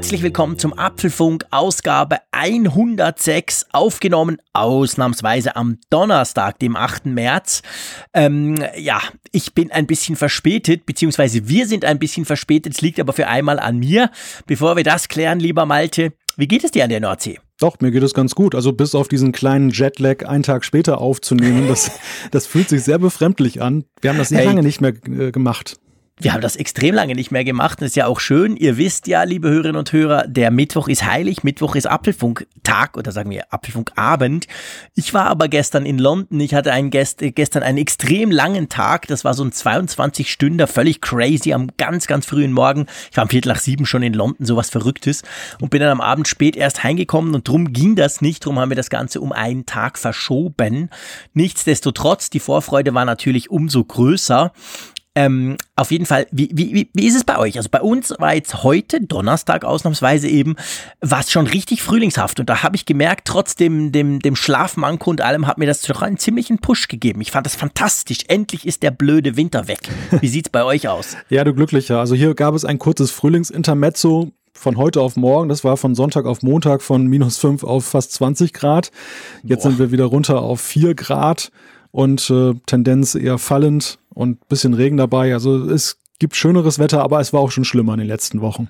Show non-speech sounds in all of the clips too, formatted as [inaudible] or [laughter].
Herzlich willkommen zum Apfelfunk Ausgabe 106, aufgenommen ausnahmsweise am Donnerstag, dem 8. März. Ähm, ja, ich bin ein bisschen verspätet, beziehungsweise wir sind ein bisschen verspätet, es liegt aber für einmal an mir. Bevor wir das klären, lieber Malte, wie geht es dir an der Nordsee? Doch, mir geht es ganz gut. Also bis auf diesen kleinen Jetlag einen Tag später aufzunehmen, das, [laughs] das fühlt sich sehr befremdlich an. Wir haben das hey. lange nicht mehr äh, gemacht. Wir haben das extrem lange nicht mehr gemacht. Das ist ja auch schön. Ihr wisst ja, liebe Hörerinnen und Hörer, der Mittwoch ist heilig. Mittwoch ist Apfelfunktag oder sagen wir Apfelfunkabend. Ich war aber gestern in London. Ich hatte einen Gäst, gestern einen extrem langen Tag. Das war so ein 22 Stünder, völlig crazy am ganz, ganz frühen Morgen. Ich war am Viertel nach sieben schon in London, sowas Verrücktes. Und bin dann am Abend spät erst heimgekommen und drum ging das nicht. Drum haben wir das Ganze um einen Tag verschoben. Nichtsdestotrotz, die Vorfreude war natürlich umso größer. Ähm, auf jeden Fall, wie, wie, wie ist es bei euch? Also bei uns war jetzt heute, Donnerstag ausnahmsweise eben, war es schon richtig frühlingshaft. Und da habe ich gemerkt, trotz dem, dem, dem Schlafmanko und allem, hat mir das doch einen ziemlichen Push gegeben. Ich fand das fantastisch. Endlich ist der blöde Winter weg. Wie sieht es bei euch aus? [laughs] Ja, du Glücklicher. Also hier gab es ein kurzes Frühlingsintermezzo von heute auf morgen. Das war von Sonntag auf Montag von minus 5 auf fast 20 Grad. Jetzt Boah. sind wir wieder runter auf 4 Grad und äh, Tendenz eher fallend und bisschen Regen dabei. Also es gibt schöneres Wetter, aber es war auch schon schlimmer in den letzten Wochen.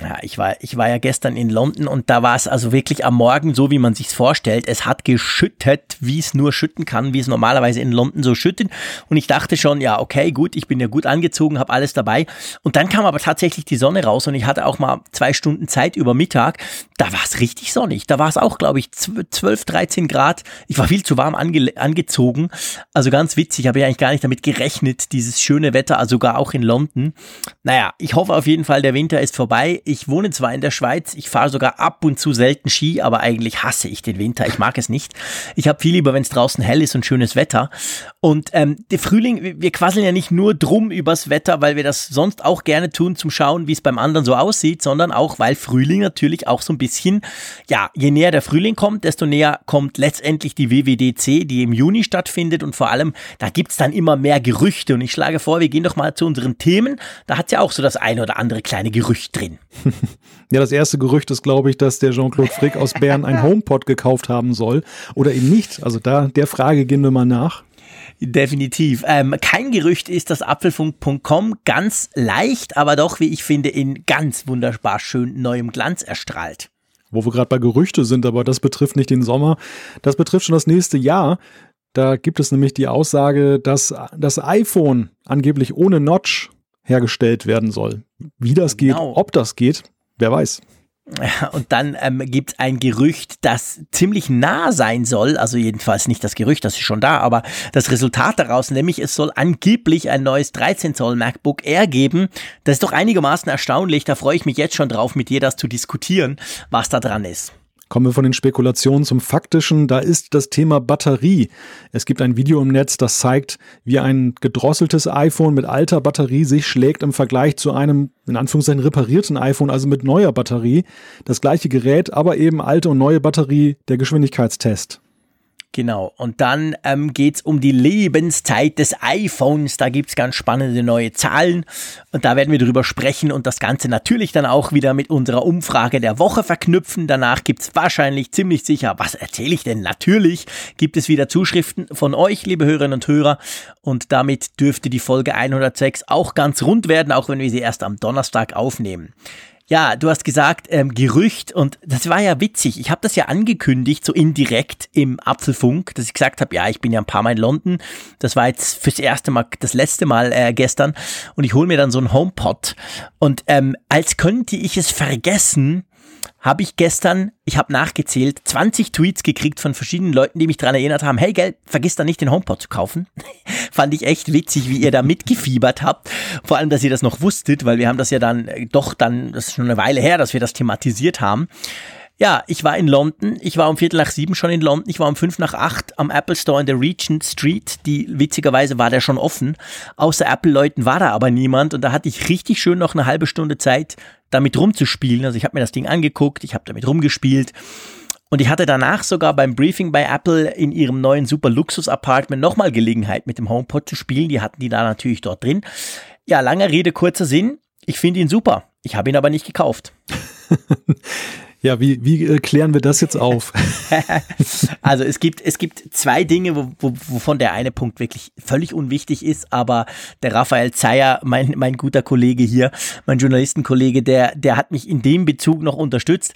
Ja, ich war, ich war ja gestern in London und da war es also wirklich am Morgen so, wie man sich's vorstellt. Es hat geschüttet, wie es nur schütten kann, wie es normalerweise in London so schüttet. Und ich dachte schon, ja, okay, gut, ich bin ja gut angezogen, habe alles dabei. Und dann kam aber tatsächlich die Sonne raus und ich hatte auch mal zwei Stunden Zeit über Mittag. Da war es richtig sonnig. Da war es auch, glaube ich, 12, 13 Grad. Ich war viel zu warm ange angezogen. Also ganz witzig, habe ich eigentlich gar nicht damit gerechnet, dieses schöne Wetter, also sogar auch in London. Naja, ich hoffe auf jeden Fall, der Winter ist vorbei ich wohne zwar in der Schweiz, ich fahre sogar ab und zu selten Ski, aber eigentlich hasse ich den Winter. Ich mag es nicht. Ich habe viel lieber, wenn es draußen hell ist und schönes Wetter. Und ähm, der Frühling, wir quasseln ja nicht nur drum übers Wetter, weil wir das sonst auch gerne tun, zum Schauen, wie es beim anderen so aussieht, sondern auch, weil Frühling natürlich auch so ein bisschen, ja, je näher der Frühling kommt, desto näher kommt letztendlich die WWDC, die im Juni stattfindet. Und vor allem, da gibt's dann immer mehr Gerüchte. Und ich schlage vor, wir gehen doch mal zu unseren Themen. Da hat's ja auch so das eine oder andere kleine Gerücht drin. Ja, das erste Gerücht ist, glaube ich, dass der Jean-Claude Frick aus Bern ein HomePod gekauft haben soll oder eben nicht. Also da der Frage gehen wir mal nach. Definitiv. Ähm, kein Gerücht ist das Apfelfunk.com ganz leicht, aber doch, wie ich finde, in ganz wunderbar schön neuem Glanz erstrahlt. Wo wir gerade bei Gerüchte sind, aber das betrifft nicht den Sommer, das betrifft schon das nächste Jahr. Da gibt es nämlich die Aussage, dass das iPhone angeblich ohne Notch hergestellt werden soll. Wie das genau. geht, ob das geht, wer weiß. Und dann ähm, gibt es ein Gerücht, das ziemlich nah sein soll, also jedenfalls nicht das Gerücht, das ist schon da, aber das Resultat daraus, nämlich es soll angeblich ein neues 13 Zoll MacBook Air geben. Das ist doch einigermaßen erstaunlich, da freue ich mich jetzt schon drauf, mit dir das zu diskutieren, was da dran ist. Kommen wir von den Spekulationen zum Faktischen. Da ist das Thema Batterie. Es gibt ein Video im Netz, das zeigt, wie ein gedrosseltes iPhone mit alter Batterie sich schlägt im Vergleich zu einem, in Anführungszeichen, reparierten iPhone, also mit neuer Batterie. Das gleiche Gerät, aber eben alte und neue Batterie, der Geschwindigkeitstest. Genau. Und dann ähm, geht um die Lebenszeit des iPhones. Da gibt's ganz spannende neue Zahlen. Und da werden wir drüber sprechen und das Ganze natürlich dann auch wieder mit unserer Umfrage der Woche verknüpfen. Danach gibt's wahrscheinlich ziemlich sicher, was erzähle ich denn? Natürlich gibt es wieder Zuschriften von euch, liebe Hörerinnen und Hörer. Und damit dürfte die Folge 106 auch ganz rund werden, auch wenn wir sie erst am Donnerstag aufnehmen. Ja, du hast gesagt, ähm, Gerücht und das war ja witzig. Ich habe das ja angekündigt, so indirekt im Apfelfunk, dass ich gesagt habe, ja, ich bin ja ein paar Mal in London. Das war jetzt fürs erste Mal, das letzte Mal äh, gestern und ich hole mir dann so ein HomePod. Und ähm, als könnte ich es vergessen, habe ich gestern, ich habe nachgezählt, 20 Tweets gekriegt von verschiedenen Leuten, die mich daran erinnert haben, hey Gell, vergiss da nicht den HomePod zu kaufen. [laughs] Fand ich echt witzig, wie ihr da mitgefiebert habt. Vor allem, dass ihr das noch wusstet, weil wir haben das ja dann äh, doch dann, das ist schon eine Weile her, dass wir das thematisiert haben. Ja, ich war in London. Ich war um Viertel nach sieben schon in London. Ich war um fünf nach acht am Apple Store in der Regent Street. Die witzigerweise war der schon offen. Außer Apple-Leuten war da aber niemand. Und da hatte ich richtig schön noch eine halbe Stunde Zeit, damit rumzuspielen. Also ich habe mir das Ding angeguckt, ich habe damit rumgespielt. Und ich hatte danach sogar beim Briefing bei Apple in ihrem neuen super Luxus-Apartment nochmal Gelegenheit mit dem HomePod zu spielen. Die hatten die da natürlich dort drin. Ja, lange Rede, kurzer Sinn. Ich finde ihn super. Ich habe ihn aber nicht gekauft. [laughs] Ja, wie, wie äh, klären wir das jetzt auf? [laughs] also es gibt, es gibt zwei Dinge, wo, wo, wovon der eine Punkt wirklich völlig unwichtig ist, aber der Raphael Zeyer, mein, mein guter Kollege hier, mein Journalistenkollege, der, der hat mich in dem Bezug noch unterstützt.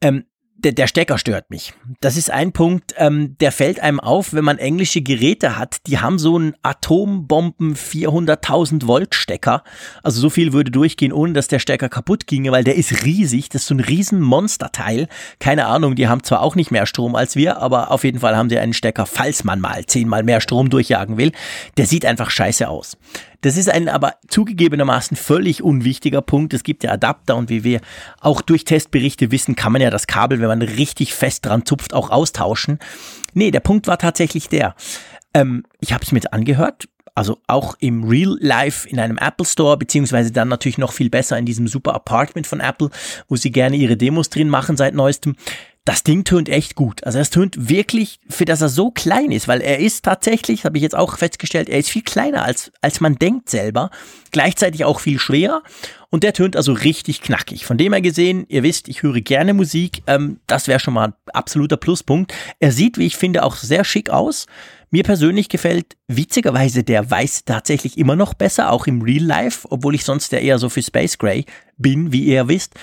Ähm, der, der Stecker stört mich. Das ist ein Punkt, ähm, der fällt einem auf, wenn man englische Geräte hat. Die haben so einen Atombomben 400.000 Volt Stecker. Also so viel würde durchgehen, ohne dass der Stecker kaputt ginge, weil der ist riesig. Das ist so ein riesen Monsterteil. Keine Ahnung, die haben zwar auch nicht mehr Strom als wir, aber auf jeden Fall haben sie einen Stecker, falls man mal zehnmal mehr Strom durchjagen will. Der sieht einfach scheiße aus. Das ist ein aber zugegebenermaßen völlig unwichtiger Punkt. Es gibt ja Adapter und wie wir auch durch Testberichte wissen, kann man ja das Kabel, wenn man richtig fest dran zupft, auch austauschen. Nee, der Punkt war tatsächlich der. Ähm, ich habe es mir angehört, also auch im Real Life in einem Apple Store, beziehungsweise dann natürlich noch viel besser in diesem super Apartment von Apple, wo sie gerne ihre Demos drin machen seit neuestem das Ding tönt echt gut. Also es tönt wirklich, für dass er so klein ist, weil er ist tatsächlich, habe ich jetzt auch festgestellt, er ist viel kleiner als, als man denkt selber, gleichzeitig auch viel schwerer und der tönt also richtig knackig. Von dem her gesehen, ihr wisst, ich höre gerne Musik, ähm, das wäre schon mal ein absoluter Pluspunkt. Er sieht, wie ich finde, auch sehr schick aus. Mir persönlich gefällt witzigerweise der Weiß tatsächlich immer noch besser, auch im Real Life, obwohl ich sonst ja eher so für Space Gray bin, wie ihr wisst.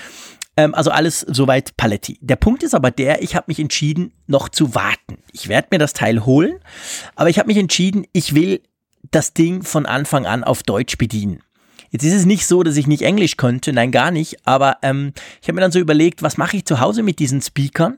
Ähm, also alles soweit Paletti. Der Punkt ist aber der, ich habe mich entschieden, noch zu warten. Ich werde mir das Teil holen, aber ich habe mich entschieden, ich will das Ding von Anfang an auf Deutsch bedienen. Jetzt ist es nicht so, dass ich nicht Englisch könnte, nein, gar nicht, aber ähm, ich habe mir dann so überlegt, was mache ich zu Hause mit diesen Speakern?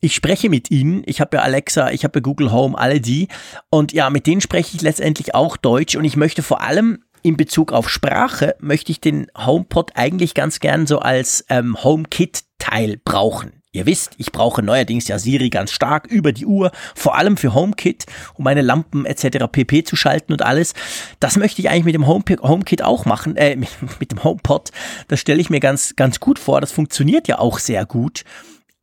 Ich spreche mit ihnen, ich habe ja Alexa, ich habe ja Google Home, alle die und ja, mit denen spreche ich letztendlich auch Deutsch und ich möchte vor allem in Bezug auf Sprache möchte ich den HomePod eigentlich ganz gern so als ähm, HomeKit-Teil brauchen. Ihr wisst, ich brauche neuerdings ja Siri ganz stark über die Uhr, vor allem für HomeKit, um meine Lampen etc. pp zu schalten und alles. Das möchte ich eigentlich mit dem Home HomeKit auch machen, äh, [laughs] mit dem HomePod. Das stelle ich mir ganz, ganz gut vor. Das funktioniert ja auch sehr gut.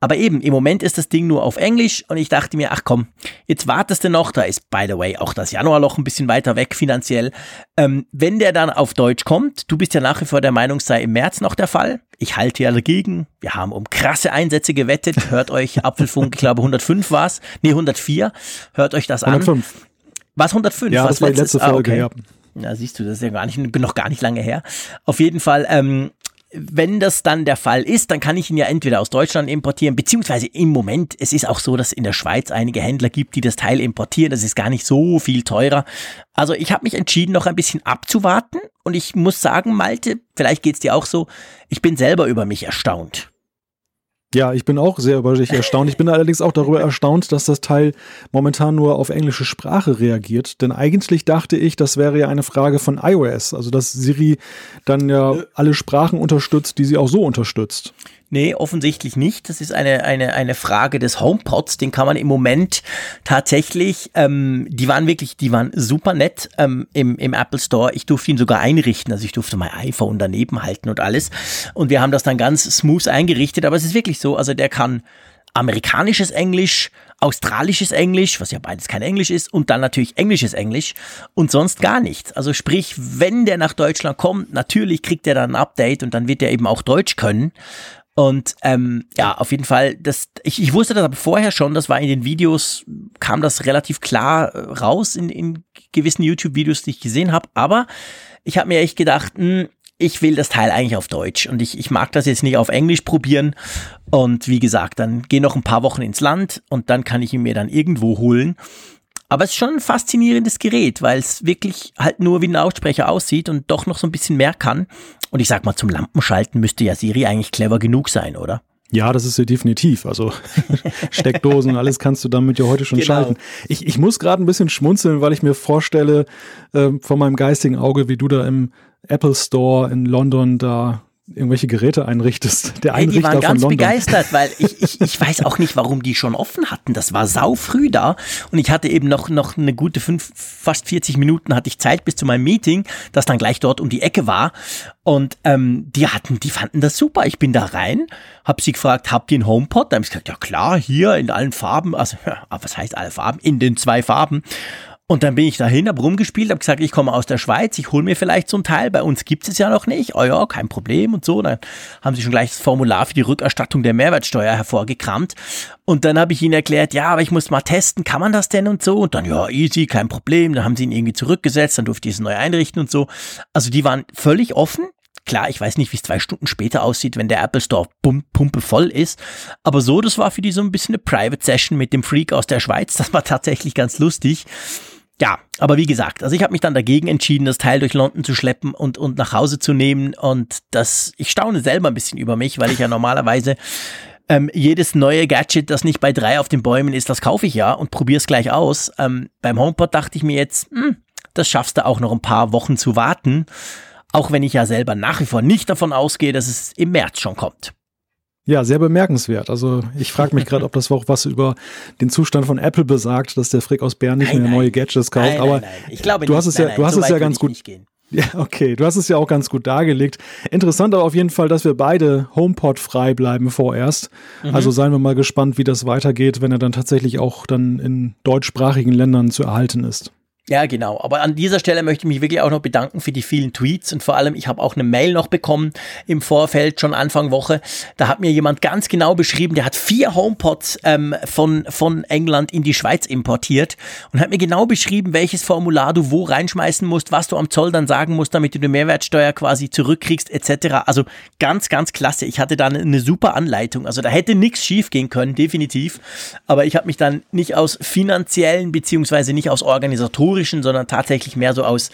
Aber eben, im Moment ist das Ding nur auf Englisch und ich dachte mir, ach komm, jetzt wartest du noch, da ist, by the way, auch das Januarloch ein bisschen weiter weg finanziell. Ähm, wenn der dann auf Deutsch kommt, du bist ja nach wie vor der Meinung, sei im März noch der Fall. Ich halte ja dagegen. Wir haben um krasse Einsätze gewettet. Hört euch Apfelfunk, ich glaube 105 war's. Nee, 104. Hört euch das 105. an. Was 105? Ja, das war die letzte Folge, ah, okay. ja. Ja, siehst du, das ist ja gar nicht, noch gar nicht lange her. Auf jeden Fall, ähm, wenn das dann der Fall ist, dann kann ich ihn ja entweder aus Deutschland importieren, beziehungsweise im Moment, es ist auch so, dass in der Schweiz einige Händler gibt, die das Teil importieren. Das ist gar nicht so viel teurer. Also ich habe mich entschieden, noch ein bisschen abzuwarten. Und ich muss sagen, Malte, vielleicht geht's dir auch so, ich bin selber über mich erstaunt. Ja, ich bin auch sehr über dich erstaunt. Ich bin allerdings auch darüber erstaunt, dass das Teil momentan nur auf englische Sprache reagiert. Denn eigentlich dachte ich, das wäre ja eine Frage von iOS. Also, dass Siri dann ja alle Sprachen unterstützt, die sie auch so unterstützt. Nee, offensichtlich nicht. Das ist eine, eine, eine Frage des HomePods. Den kann man im Moment tatsächlich, ähm, die waren wirklich, die waren super nett ähm, im, im Apple Store. Ich durfte ihn sogar einrichten. Also ich durfte mein iPhone daneben halten und alles. Und wir haben das dann ganz smooth eingerichtet. Aber es ist wirklich so, also der kann amerikanisches Englisch, australisches Englisch, was ja beides kein Englisch ist, und dann natürlich englisches Englisch und sonst gar nichts. Also sprich, wenn der nach Deutschland kommt, natürlich kriegt er dann ein Update und dann wird er eben auch Deutsch können. Und ähm, ja, auf jeden Fall, das, ich, ich wusste das aber vorher schon, das war in den Videos, kam das relativ klar äh, raus in, in gewissen YouTube-Videos, die ich gesehen habe. Aber ich habe mir echt gedacht, mh, hm, ich will das Teil eigentlich auf Deutsch und ich, ich mag das jetzt nicht auf Englisch probieren. Und wie gesagt, dann gehe noch ein paar Wochen ins Land und dann kann ich ihn mir dann irgendwo holen. Aber es ist schon ein faszinierendes Gerät, weil es wirklich halt nur wie ein Lautsprecher aussieht und doch noch so ein bisschen mehr kann. Und ich sag mal, zum Lampenschalten müsste ja Siri eigentlich clever genug sein, oder? Ja, das ist ja definitiv. Also [laughs] Steckdosen und alles kannst du damit ja heute schon genau. schalten. Ich, ich muss gerade ein bisschen schmunzeln, weil ich mir vorstelle, äh, von meinem geistigen Auge, wie du da im Apple Store in London da irgendwelche Geräte einrichtest. Der Einrichter hey, die waren ganz begeistert, weil ich, ich, ich weiß auch nicht, warum die schon offen hatten. Das war sau früh da und ich hatte eben noch, noch eine gute fünf, fast 40 Minuten hatte ich Zeit bis zu meinem Meeting, das dann gleich dort um die Ecke war. Und ähm, die hatten, die fanden das super. Ich bin da rein, hab sie gefragt, habt ihr einen HomePod? Da habe ich gesagt, ja klar, hier in allen Farben, also ja, [laughs] was heißt alle Farben? In den zwei Farben. Und dann bin ich dahin, habe rumgespielt, habe gesagt, ich komme aus der Schweiz, ich hole mir vielleicht so ein Teil. Bei uns gibt es ja noch nicht. Oh ja, kein Problem und so. Dann haben sie schon gleich das Formular für die Rückerstattung der Mehrwertsteuer hervorgekramt. Und dann habe ich ihnen erklärt, ja, aber ich muss mal testen, kann man das denn und so? Und dann, ja, easy, kein Problem. Dann haben sie ihn irgendwie zurückgesetzt, dann durfte ich es neu einrichten und so. Also die waren völlig offen. Klar, ich weiß nicht, wie es zwei Stunden später aussieht, wenn der Apple Store pumpe voll ist. Aber so, das war für die so ein bisschen eine Private Session mit dem Freak aus der Schweiz. Das war tatsächlich ganz lustig. Ja, aber wie gesagt, also ich habe mich dann dagegen entschieden, das Teil durch London zu schleppen und, und nach Hause zu nehmen. Und das, ich staune selber ein bisschen über mich, weil ich ja normalerweise ähm, jedes neue Gadget, das nicht bei drei auf den Bäumen ist, das kaufe ich ja und probiere es gleich aus. Ähm, beim HomePod dachte ich mir jetzt, hm, das schaffst du auch noch ein paar Wochen zu warten. Auch wenn ich ja selber nach wie vor nicht davon ausgehe, dass es im März schon kommt. Ja, sehr bemerkenswert. Also ich frage mich gerade, ob das auch was über den Zustand von Apple besagt, dass der Frick aus Bern nicht nein, mehr neue Gadgets kauft. Nein, Aber nein, ich glaube du hast nicht, es ja, du hast so es ja ganz gut. [laughs] Ja, okay. Du hast es ja auch ganz gut dargelegt. Interessant aber auf jeden Fall, dass wir beide HomePod frei bleiben vorerst. Mhm. Also seien wir mal gespannt, wie das weitergeht, wenn er dann tatsächlich auch dann in deutschsprachigen Ländern zu erhalten ist. Ja, genau. Aber an dieser Stelle möchte ich mich wirklich auch noch bedanken für die vielen Tweets und vor allem, ich habe auch eine Mail noch bekommen im Vorfeld, schon Anfang Woche. Da hat mir jemand ganz genau beschrieben, der hat vier HomePods ähm, von, von England in die Schweiz importiert und hat mir genau beschrieben, welches Formular du wo reinschmeißen musst, was du am Zoll dann sagen musst, damit du die Mehrwertsteuer quasi zurückkriegst, etc. Also ganz, ganz klasse. Ich hatte da eine super Anleitung. Also da hätte nichts schief gehen können, definitiv. Aber ich habe mich dann nicht aus finanziellen beziehungsweise nicht aus organisatorischen historischen, sondern tatsächlich mehr so aus,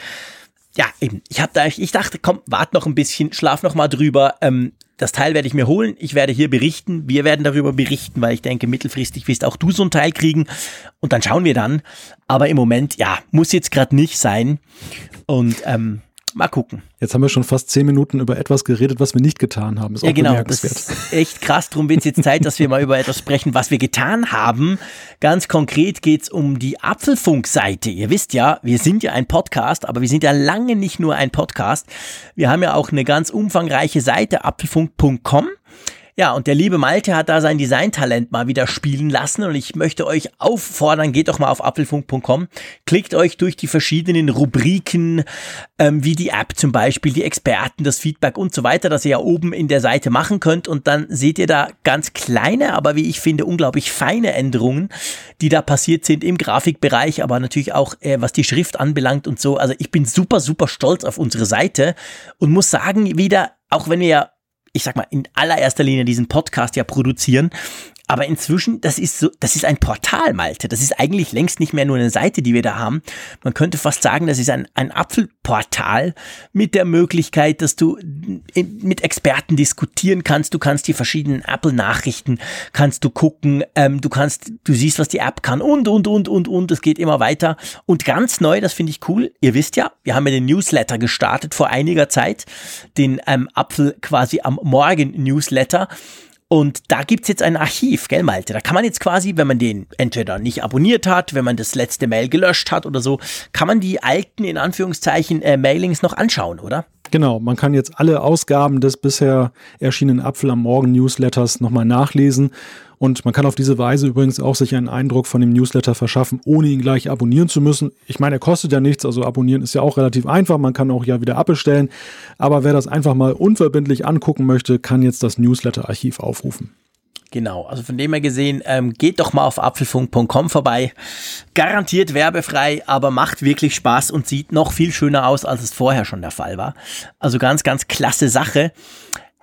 ja, eben, ich habe da, ich dachte, komm, wart noch ein bisschen, schlaf noch mal drüber. Ähm, das Teil werde ich mir holen. Ich werde hier berichten. Wir werden darüber berichten, weil ich denke, mittelfristig wirst auch du so ein Teil kriegen. Und dann schauen wir dann. Aber im Moment, ja, muss jetzt gerade nicht sein. Und ähm, Mal gucken. Jetzt haben wir schon fast zehn Minuten über etwas geredet, was wir nicht getan haben. Ist ja, genau. Das ist echt krass. Darum wird es jetzt Zeit, dass wir mal über etwas sprechen, was wir getan haben. Ganz konkret geht es um die Apfelfunk-Seite. Ihr wisst ja, wir sind ja ein Podcast, aber wir sind ja lange nicht nur ein Podcast. Wir haben ja auch eine ganz umfangreiche Seite, apfelfunk.com. Ja, und der liebe Malte hat da sein Designtalent mal wieder spielen lassen und ich möchte euch auffordern, geht doch mal auf apfelfunk.com, klickt euch durch die verschiedenen Rubriken, ähm, wie die App zum Beispiel, die Experten, das Feedback und so weiter, das ihr ja oben in der Seite machen könnt und dann seht ihr da ganz kleine, aber wie ich finde, unglaublich feine Änderungen, die da passiert sind im Grafikbereich, aber natürlich auch, äh, was die Schrift anbelangt und so. Also ich bin super, super stolz auf unsere Seite und muss sagen, wieder, auch wenn wir ja ich sag mal, in allererster Linie diesen Podcast ja produzieren. Aber inzwischen, das ist so, das ist ein Portal, Malte. Das ist eigentlich längst nicht mehr nur eine Seite, die wir da haben. Man könnte fast sagen, das ist ein, ein Apfelportal mit der Möglichkeit, dass du mit Experten diskutieren kannst. Du kannst die verschiedenen Apple-Nachrichten, kannst du gucken, ähm, du kannst, du siehst, was die App kann und, und, und, und, und. Es geht immer weiter. Und ganz neu, das finde ich cool. Ihr wisst ja, wir haben ja den Newsletter gestartet vor einiger Zeit. Den ähm, Apfel quasi am Morgen Newsletter. Und da gibt's jetzt ein Archiv, gell, Malte? Da kann man jetzt quasi, wenn man den entweder nicht abonniert hat, wenn man das letzte Mail gelöscht hat oder so, kann man die alten, in Anführungszeichen, äh, Mailings noch anschauen, oder? Genau, man kann jetzt alle Ausgaben des bisher erschienenen Apfel am Morgen Newsletters nochmal nachlesen und man kann auf diese Weise übrigens auch sich einen Eindruck von dem Newsletter verschaffen, ohne ihn gleich abonnieren zu müssen. Ich meine, er kostet ja nichts, also abonnieren ist ja auch relativ einfach. Man kann auch ja wieder abbestellen. Aber wer das einfach mal unverbindlich angucken möchte, kann jetzt das Newsletter-Archiv aufrufen. Genau, also von dem her gesehen, ähm, geht doch mal auf apfelfunk.com vorbei. Garantiert werbefrei, aber macht wirklich Spaß und sieht noch viel schöner aus, als es vorher schon der Fall war. Also ganz, ganz klasse Sache.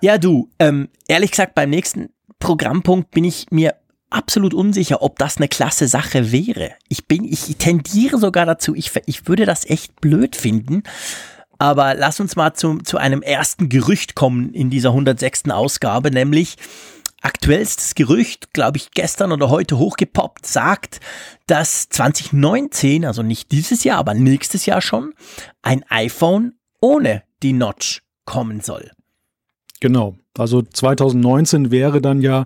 Ja, du, ähm, ehrlich gesagt, beim nächsten Programmpunkt bin ich mir absolut unsicher, ob das eine klasse Sache wäre. Ich bin, ich tendiere sogar dazu, ich, ich würde das echt blöd finden. Aber lass uns mal zu, zu einem ersten Gerücht kommen in dieser 106. Ausgabe, nämlich aktuellstes Gerücht, glaube ich, gestern oder heute hochgepoppt, sagt, dass 2019, also nicht dieses Jahr, aber nächstes Jahr schon, ein iPhone ohne die Notch kommen soll. Genau. Also 2019 wäre dann ja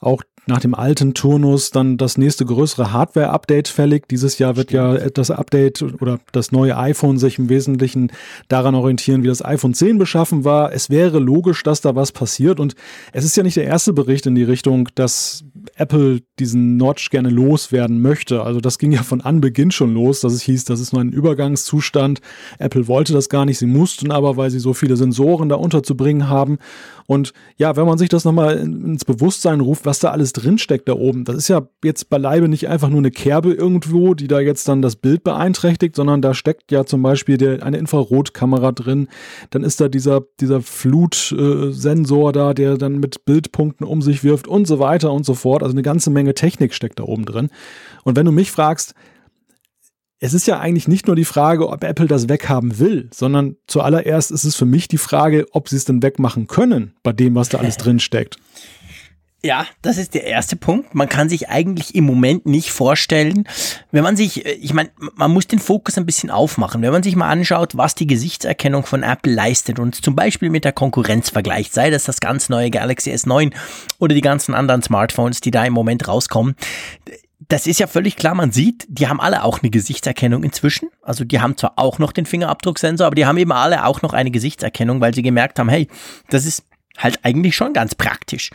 auch nach dem alten Turnus dann das nächste größere Hardware-Update fällig. Dieses Jahr wird ja das Update oder das neue iPhone sich im Wesentlichen daran orientieren, wie das iPhone 10 beschaffen war. Es wäre logisch, dass da was passiert und es ist ja nicht der erste Bericht in die Richtung, dass Apple diesen Notch gerne loswerden möchte. Also das ging ja von Anbeginn schon los, dass es hieß, das ist nur ein Übergangszustand. Apple wollte das gar nicht, sie mussten aber, weil sie so viele Sensoren da unterzubringen haben. Und ja, wenn man sich das nochmal ins Bewusstsein ruft, was da alles drinsteckt da oben, das ist ja jetzt beileibe nicht einfach nur eine Kerbe irgendwo, die da jetzt dann das Bild beeinträchtigt, sondern da steckt ja zum Beispiel der, eine Infrarotkamera drin. Dann ist da dieser, dieser Flutsensor äh, da, der dann mit Bildpunkten um sich wirft und so weiter und so fort. Also eine ganze Menge Technik steckt da oben drin. Und wenn du mich fragst, es ist ja eigentlich nicht nur die Frage, ob Apple das weghaben will, sondern zuallererst ist es für mich die Frage, ob sie es denn wegmachen können bei dem, was da alles [laughs] drin steckt. Ja, das ist der erste Punkt. Man kann sich eigentlich im Moment nicht vorstellen, wenn man sich, äh, ich meine, man muss den Fokus ein bisschen aufmachen. Wenn man sich mal anschaut, was die Gesichtserkennung von Apple leistet und zum Beispiel mit der Konkurrenz vergleicht, sei das das ganz neue Galaxy S9 oder die ganzen anderen Smartphones, die da im Moment rauskommen, das ist ja völlig klar, man sieht, die haben alle auch eine Gesichtserkennung inzwischen. Also die haben zwar auch noch den Fingerabdrucksensor, aber die haben eben alle auch noch eine Gesichtserkennung, weil sie gemerkt haben, hey, das ist halt eigentlich schon ganz praktisch.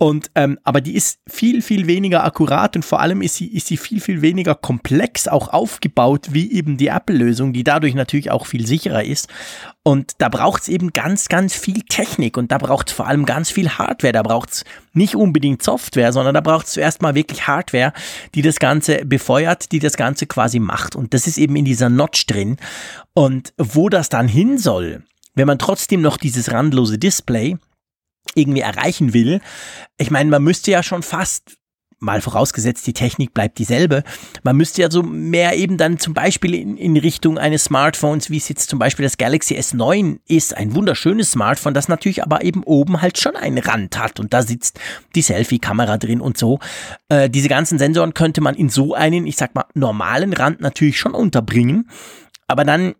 Und ähm, aber die ist viel viel weniger akkurat und vor allem ist sie ist sie viel viel weniger komplex auch aufgebaut wie eben die Apple-Lösung, die dadurch natürlich auch viel sicherer ist. Und da braucht es eben ganz ganz viel Technik und da braucht es vor allem ganz viel Hardware. Da braucht es nicht unbedingt Software, sondern da braucht es zuerst mal wirklich Hardware, die das Ganze befeuert, die das Ganze quasi macht. Und das ist eben in dieser Notch drin. Und wo das dann hin soll, wenn man trotzdem noch dieses randlose Display irgendwie erreichen will. Ich meine, man müsste ja schon fast mal vorausgesetzt, die Technik bleibt dieselbe. Man müsste ja so mehr eben dann zum Beispiel in, in Richtung eines Smartphones, wie es jetzt zum Beispiel das Galaxy S9 ist, ein wunderschönes Smartphone, das natürlich aber eben oben halt schon einen Rand hat und da sitzt die Selfie-Kamera drin und so. Äh, diese ganzen Sensoren könnte man in so einen, ich sag mal, normalen Rand natürlich schon unterbringen. Aber dann,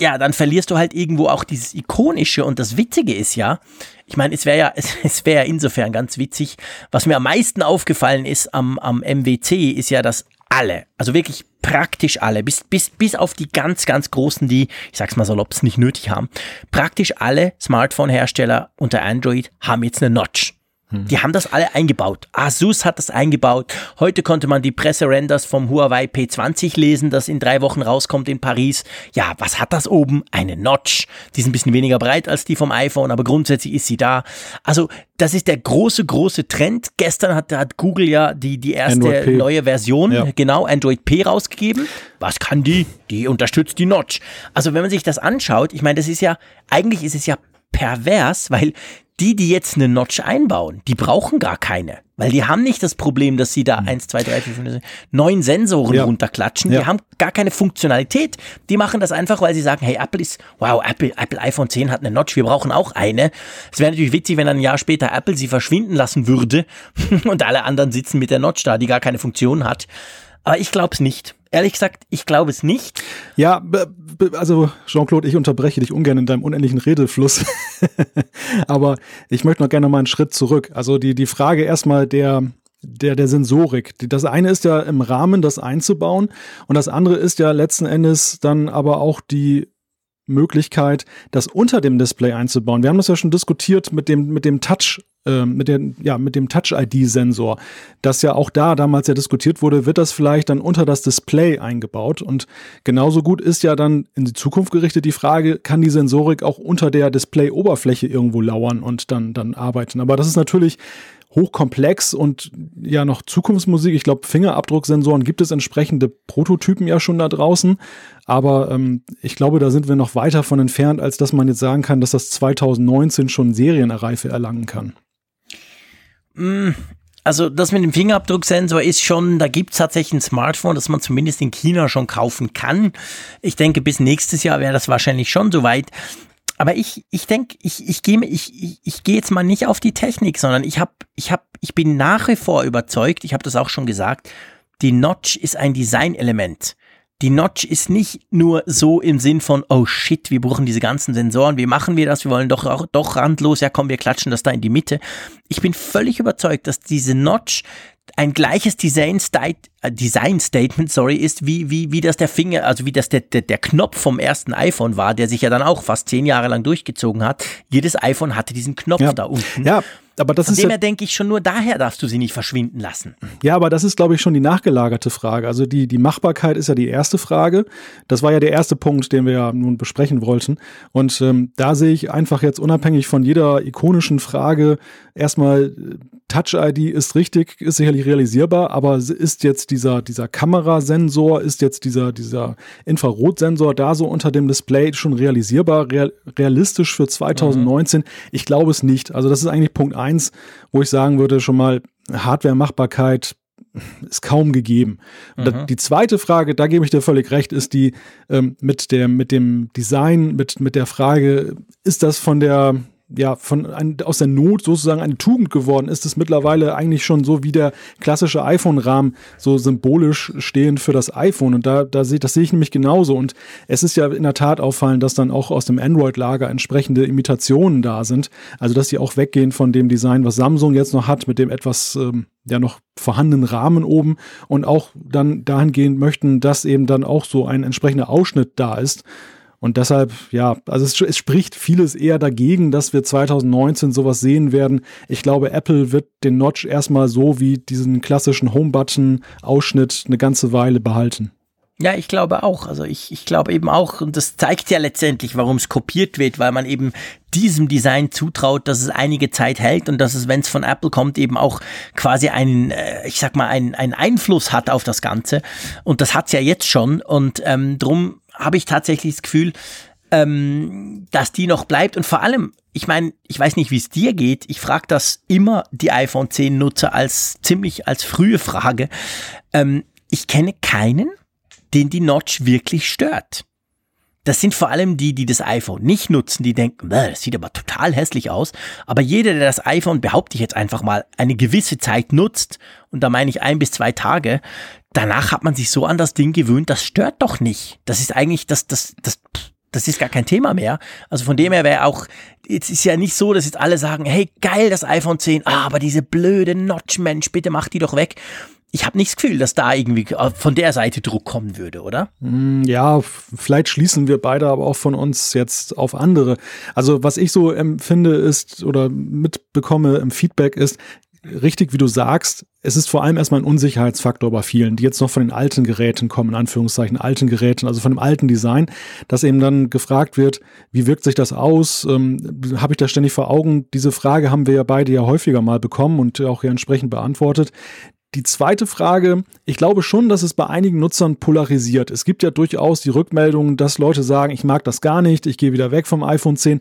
ja, dann verlierst du halt irgendwo auch dieses Ikonische und das Witzige ist ja, ich meine, es wäre ja, [laughs] es, es wäre ja insofern ganz witzig. Was mir am meisten aufgefallen ist am, am MWC, ist ja, dass alle, also wirklich praktisch alle, bis, bis, bis auf die ganz, ganz großen, die, ich sag's mal salopp, es nicht nötig haben, praktisch alle Smartphone-Hersteller unter Android haben jetzt eine Notch. Die haben das alle eingebaut. Asus hat das eingebaut. Heute konnte man die Presserenders vom Huawei P20 lesen, das in drei Wochen rauskommt in Paris. Ja, was hat das oben? Eine Notch. Die ist ein bisschen weniger breit als die vom iPhone, aber grundsätzlich ist sie da. Also, das ist der große, große Trend. Gestern hat, hat Google ja die, die erste neue Version, ja. genau, Android P rausgegeben. Was kann die? Die unterstützt die Notch. Also, wenn man sich das anschaut, ich meine, das ist ja, eigentlich ist es ja pervers, weil die, die jetzt eine Notch einbauen, die brauchen gar keine. Weil die haben nicht das Problem, dass sie da hm. eins, zwei, drei, vier, fünf, neun Sensoren ja. runterklatschen. Ja. Die haben gar keine Funktionalität. Die machen das einfach, weil sie sagen, hey, Apple ist, wow, Apple, Apple iPhone 10 hat eine Notch, wir brauchen auch eine. Es wäre natürlich witzig, wenn dann ein Jahr später Apple sie verschwinden lassen würde [laughs] und alle anderen sitzen mit der Notch da, die gar keine Funktion hat. Aber ich glaube es nicht. Ehrlich gesagt, ich glaube es nicht. Ja, also Jean-Claude, ich unterbreche dich ungern in deinem unendlichen Redefluss. [laughs] Aber ich möchte noch gerne mal einen Schritt zurück. Also die, die Frage erstmal der, der, der Sensorik. Das eine ist ja im Rahmen, das einzubauen. Und das andere ist ja letzten Endes dann aber auch die Möglichkeit, das unter dem Display einzubauen. Wir haben das ja schon diskutiert mit dem, mit dem Touch ähm, mit, den, ja, mit dem Touch-ID-Sensor, das ja auch da damals ja diskutiert wurde, wird das vielleicht dann unter das Display eingebaut. Und genauso gut ist ja dann in die Zukunft gerichtet die Frage, kann die Sensorik auch unter der Display-Oberfläche irgendwo lauern und dann, dann arbeiten. Aber das ist natürlich hochkomplex und ja noch Zukunftsmusik. Ich glaube, Fingerabdrucksensoren gibt es entsprechende Prototypen ja schon da draußen. Aber ähm, ich glaube, da sind wir noch weiter von entfernt, als dass man jetzt sagen kann, dass das 2019 schon Serienreife erlangen kann. Mm, also das mit dem Fingerabdrucksensor ist schon, da gibt es tatsächlich ein Smartphone, das man zumindest in China schon kaufen kann. Ich denke, bis nächstes Jahr wäre das wahrscheinlich schon soweit. Aber ich, ich denke, ich, ich gehe ich, ich, ich geh jetzt mal nicht auf die Technik, sondern ich hab, ich hab, ich bin nach wie vor überzeugt, ich habe das auch schon gesagt, die Notch ist ein Designelement. Die Notch ist nicht nur so im Sinn von, oh shit, wir brauchen diese ganzen Sensoren, wie machen wir das? Wir wollen doch, doch randlos, ja komm, wir klatschen das da in die Mitte. Ich bin völlig überzeugt, dass diese Notch ein gleiches Design, äh, Design Statement, sorry, ist, wie, wie, wie das der Finger, also wie das der, der, der Knopf vom ersten iPhone war, der sich ja dann auch fast zehn Jahre lang durchgezogen hat. Jedes iPhone hatte diesen Knopf ja. da unten. Ja, aber das Von ist dem ja, her denke ich schon nur daher darfst du sie nicht verschwinden lassen. ja, aber das ist, glaube ich, schon die nachgelagerte Frage. Also die, die Machbarkeit ist ja die erste Frage. Das war ja der erste Punkt, den wir ja nun besprechen wollten. Und ähm, da sehe ich einfach jetzt unabhängig von jeder ikonischen Frage erstmal äh, Touch-ID ist richtig, ist sicherlich realisierbar, aber ist jetzt dieser, dieser Kamerasensor, ist jetzt dieser, dieser Infrarotsensor da so unter dem Display schon realisierbar, real, realistisch für 2019? Ich glaube es nicht. Also das ist eigentlich Punkt eins, wo ich sagen würde, schon mal Hardware-Machbarkeit ist kaum gegeben. Da, die zweite Frage, da gebe ich dir völlig recht, ist die ähm, mit, der, mit dem Design, mit, mit der Frage, ist das von der ja, von ein, aus der Not sozusagen eine Tugend geworden ist, es mittlerweile eigentlich schon so wie der klassische iPhone-Rahmen so symbolisch stehend für das iPhone. Und da, da sehe das sehe ich nämlich genauso. Und es ist ja in der Tat auffallend, dass dann auch aus dem Android-Lager entsprechende Imitationen da sind. Also dass die auch weggehen von dem Design, was Samsung jetzt noch hat, mit dem etwas ähm, ja noch vorhandenen Rahmen oben und auch dann dahingehend möchten, dass eben dann auch so ein entsprechender Ausschnitt da ist. Und deshalb, ja, also es, es, spricht vieles eher dagegen, dass wir 2019 sowas sehen werden. Ich glaube, Apple wird den Notch erstmal so wie diesen klassischen Home-Button-Ausschnitt eine ganze Weile behalten. Ja, ich glaube auch. Also ich, ich glaube eben auch, und das zeigt ja letztendlich, warum es kopiert wird, weil man eben diesem Design zutraut, dass es einige Zeit hält und dass es, wenn es von Apple kommt, eben auch quasi einen, äh, ich sag mal, einen, einen Einfluss hat auf das Ganze. Und das hat's ja jetzt schon. Und ähm, drum habe ich tatsächlich das Gefühl, ähm, dass die noch bleibt. Und vor allem, ich meine, ich weiß nicht, wie es dir geht. Ich frage das immer die iPhone 10 Nutzer als ziemlich als frühe Frage. Ähm, ich kenne keinen, den die Notch wirklich stört. Das sind vor allem die, die das iPhone nicht nutzen, die denken, das sieht aber total hässlich aus. Aber jeder, der das iPhone, behaupte ich jetzt einfach mal, eine gewisse Zeit nutzt, und da meine ich ein bis zwei Tage, danach hat man sich so an das Ding gewöhnt, das stört doch nicht. Das ist eigentlich, das, das, das, das ist gar kein Thema mehr. Also von dem her wäre auch, jetzt ist ja nicht so, dass jetzt alle sagen, hey, geil, das iPhone 10, ah, aber diese blöde Notch, Mensch, bitte mach die doch weg ich habe nicht das Gefühl, dass da irgendwie von der Seite Druck kommen würde, oder? Ja, vielleicht schließen wir beide aber auch von uns jetzt auf andere. Also was ich so empfinde ist oder mitbekomme im Feedback ist, richtig wie du sagst, es ist vor allem erstmal ein Unsicherheitsfaktor bei vielen, die jetzt noch von den alten Geräten kommen, in Anführungszeichen alten Geräten, also von dem alten Design, dass eben dann gefragt wird, wie wirkt sich das aus? Ähm, Habe ich das ständig vor Augen? Diese Frage haben wir ja beide ja häufiger mal bekommen und auch ja entsprechend beantwortet. Die zweite Frage, ich glaube schon, dass es bei einigen Nutzern polarisiert. Es gibt ja durchaus die Rückmeldungen, dass Leute sagen, ich mag das gar nicht, ich gehe wieder weg vom iPhone 10.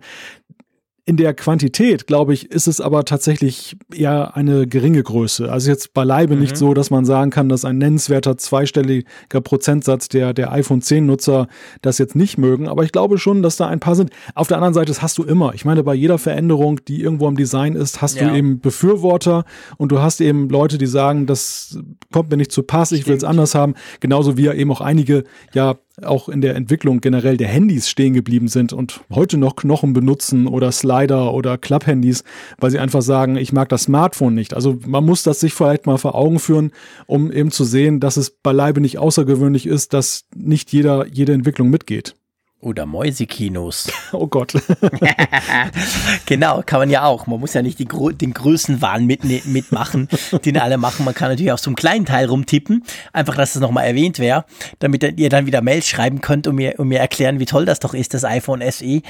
In der Quantität, glaube ich, ist es aber tatsächlich eher eine geringe Größe. Also jetzt beileibe mhm. nicht so, dass man sagen kann, dass ein nennenswerter zweistelliger Prozentsatz der, der iPhone 10 Nutzer das jetzt nicht mögen. Aber ich glaube schon, dass da ein paar sind. Auf der anderen Seite, das hast du immer. Ich meine, bei jeder Veränderung, die irgendwo im Design ist, hast ja. du eben Befürworter und du hast eben Leute, die sagen, das kommt mir nicht zu Pass, ich will es anders haben. Genauso wie ja eben auch einige ja auch in der Entwicklung generell der Handys stehen geblieben sind und heute noch Knochen benutzen oder Slider oder Klapphandys, weil sie einfach sagen, ich mag das Smartphone nicht. Also man muss das sich vielleicht mal vor Augen führen, um eben zu sehen, dass es beileibe nicht außergewöhnlich ist, dass nicht jeder jede Entwicklung mitgeht. Oder Mäusekinos. [laughs] Oh Gott. [laughs] genau, kann man ja auch. Man muss ja nicht die, den Größenwahn mit, ne, mitmachen, [laughs] den alle machen. Man kann natürlich auf so einem kleinen Teil rumtippen. Einfach, dass das nochmal erwähnt wäre, damit ihr dann wieder Mails schreiben könnt und mir, und mir erklären, wie toll das doch ist, das iPhone SE.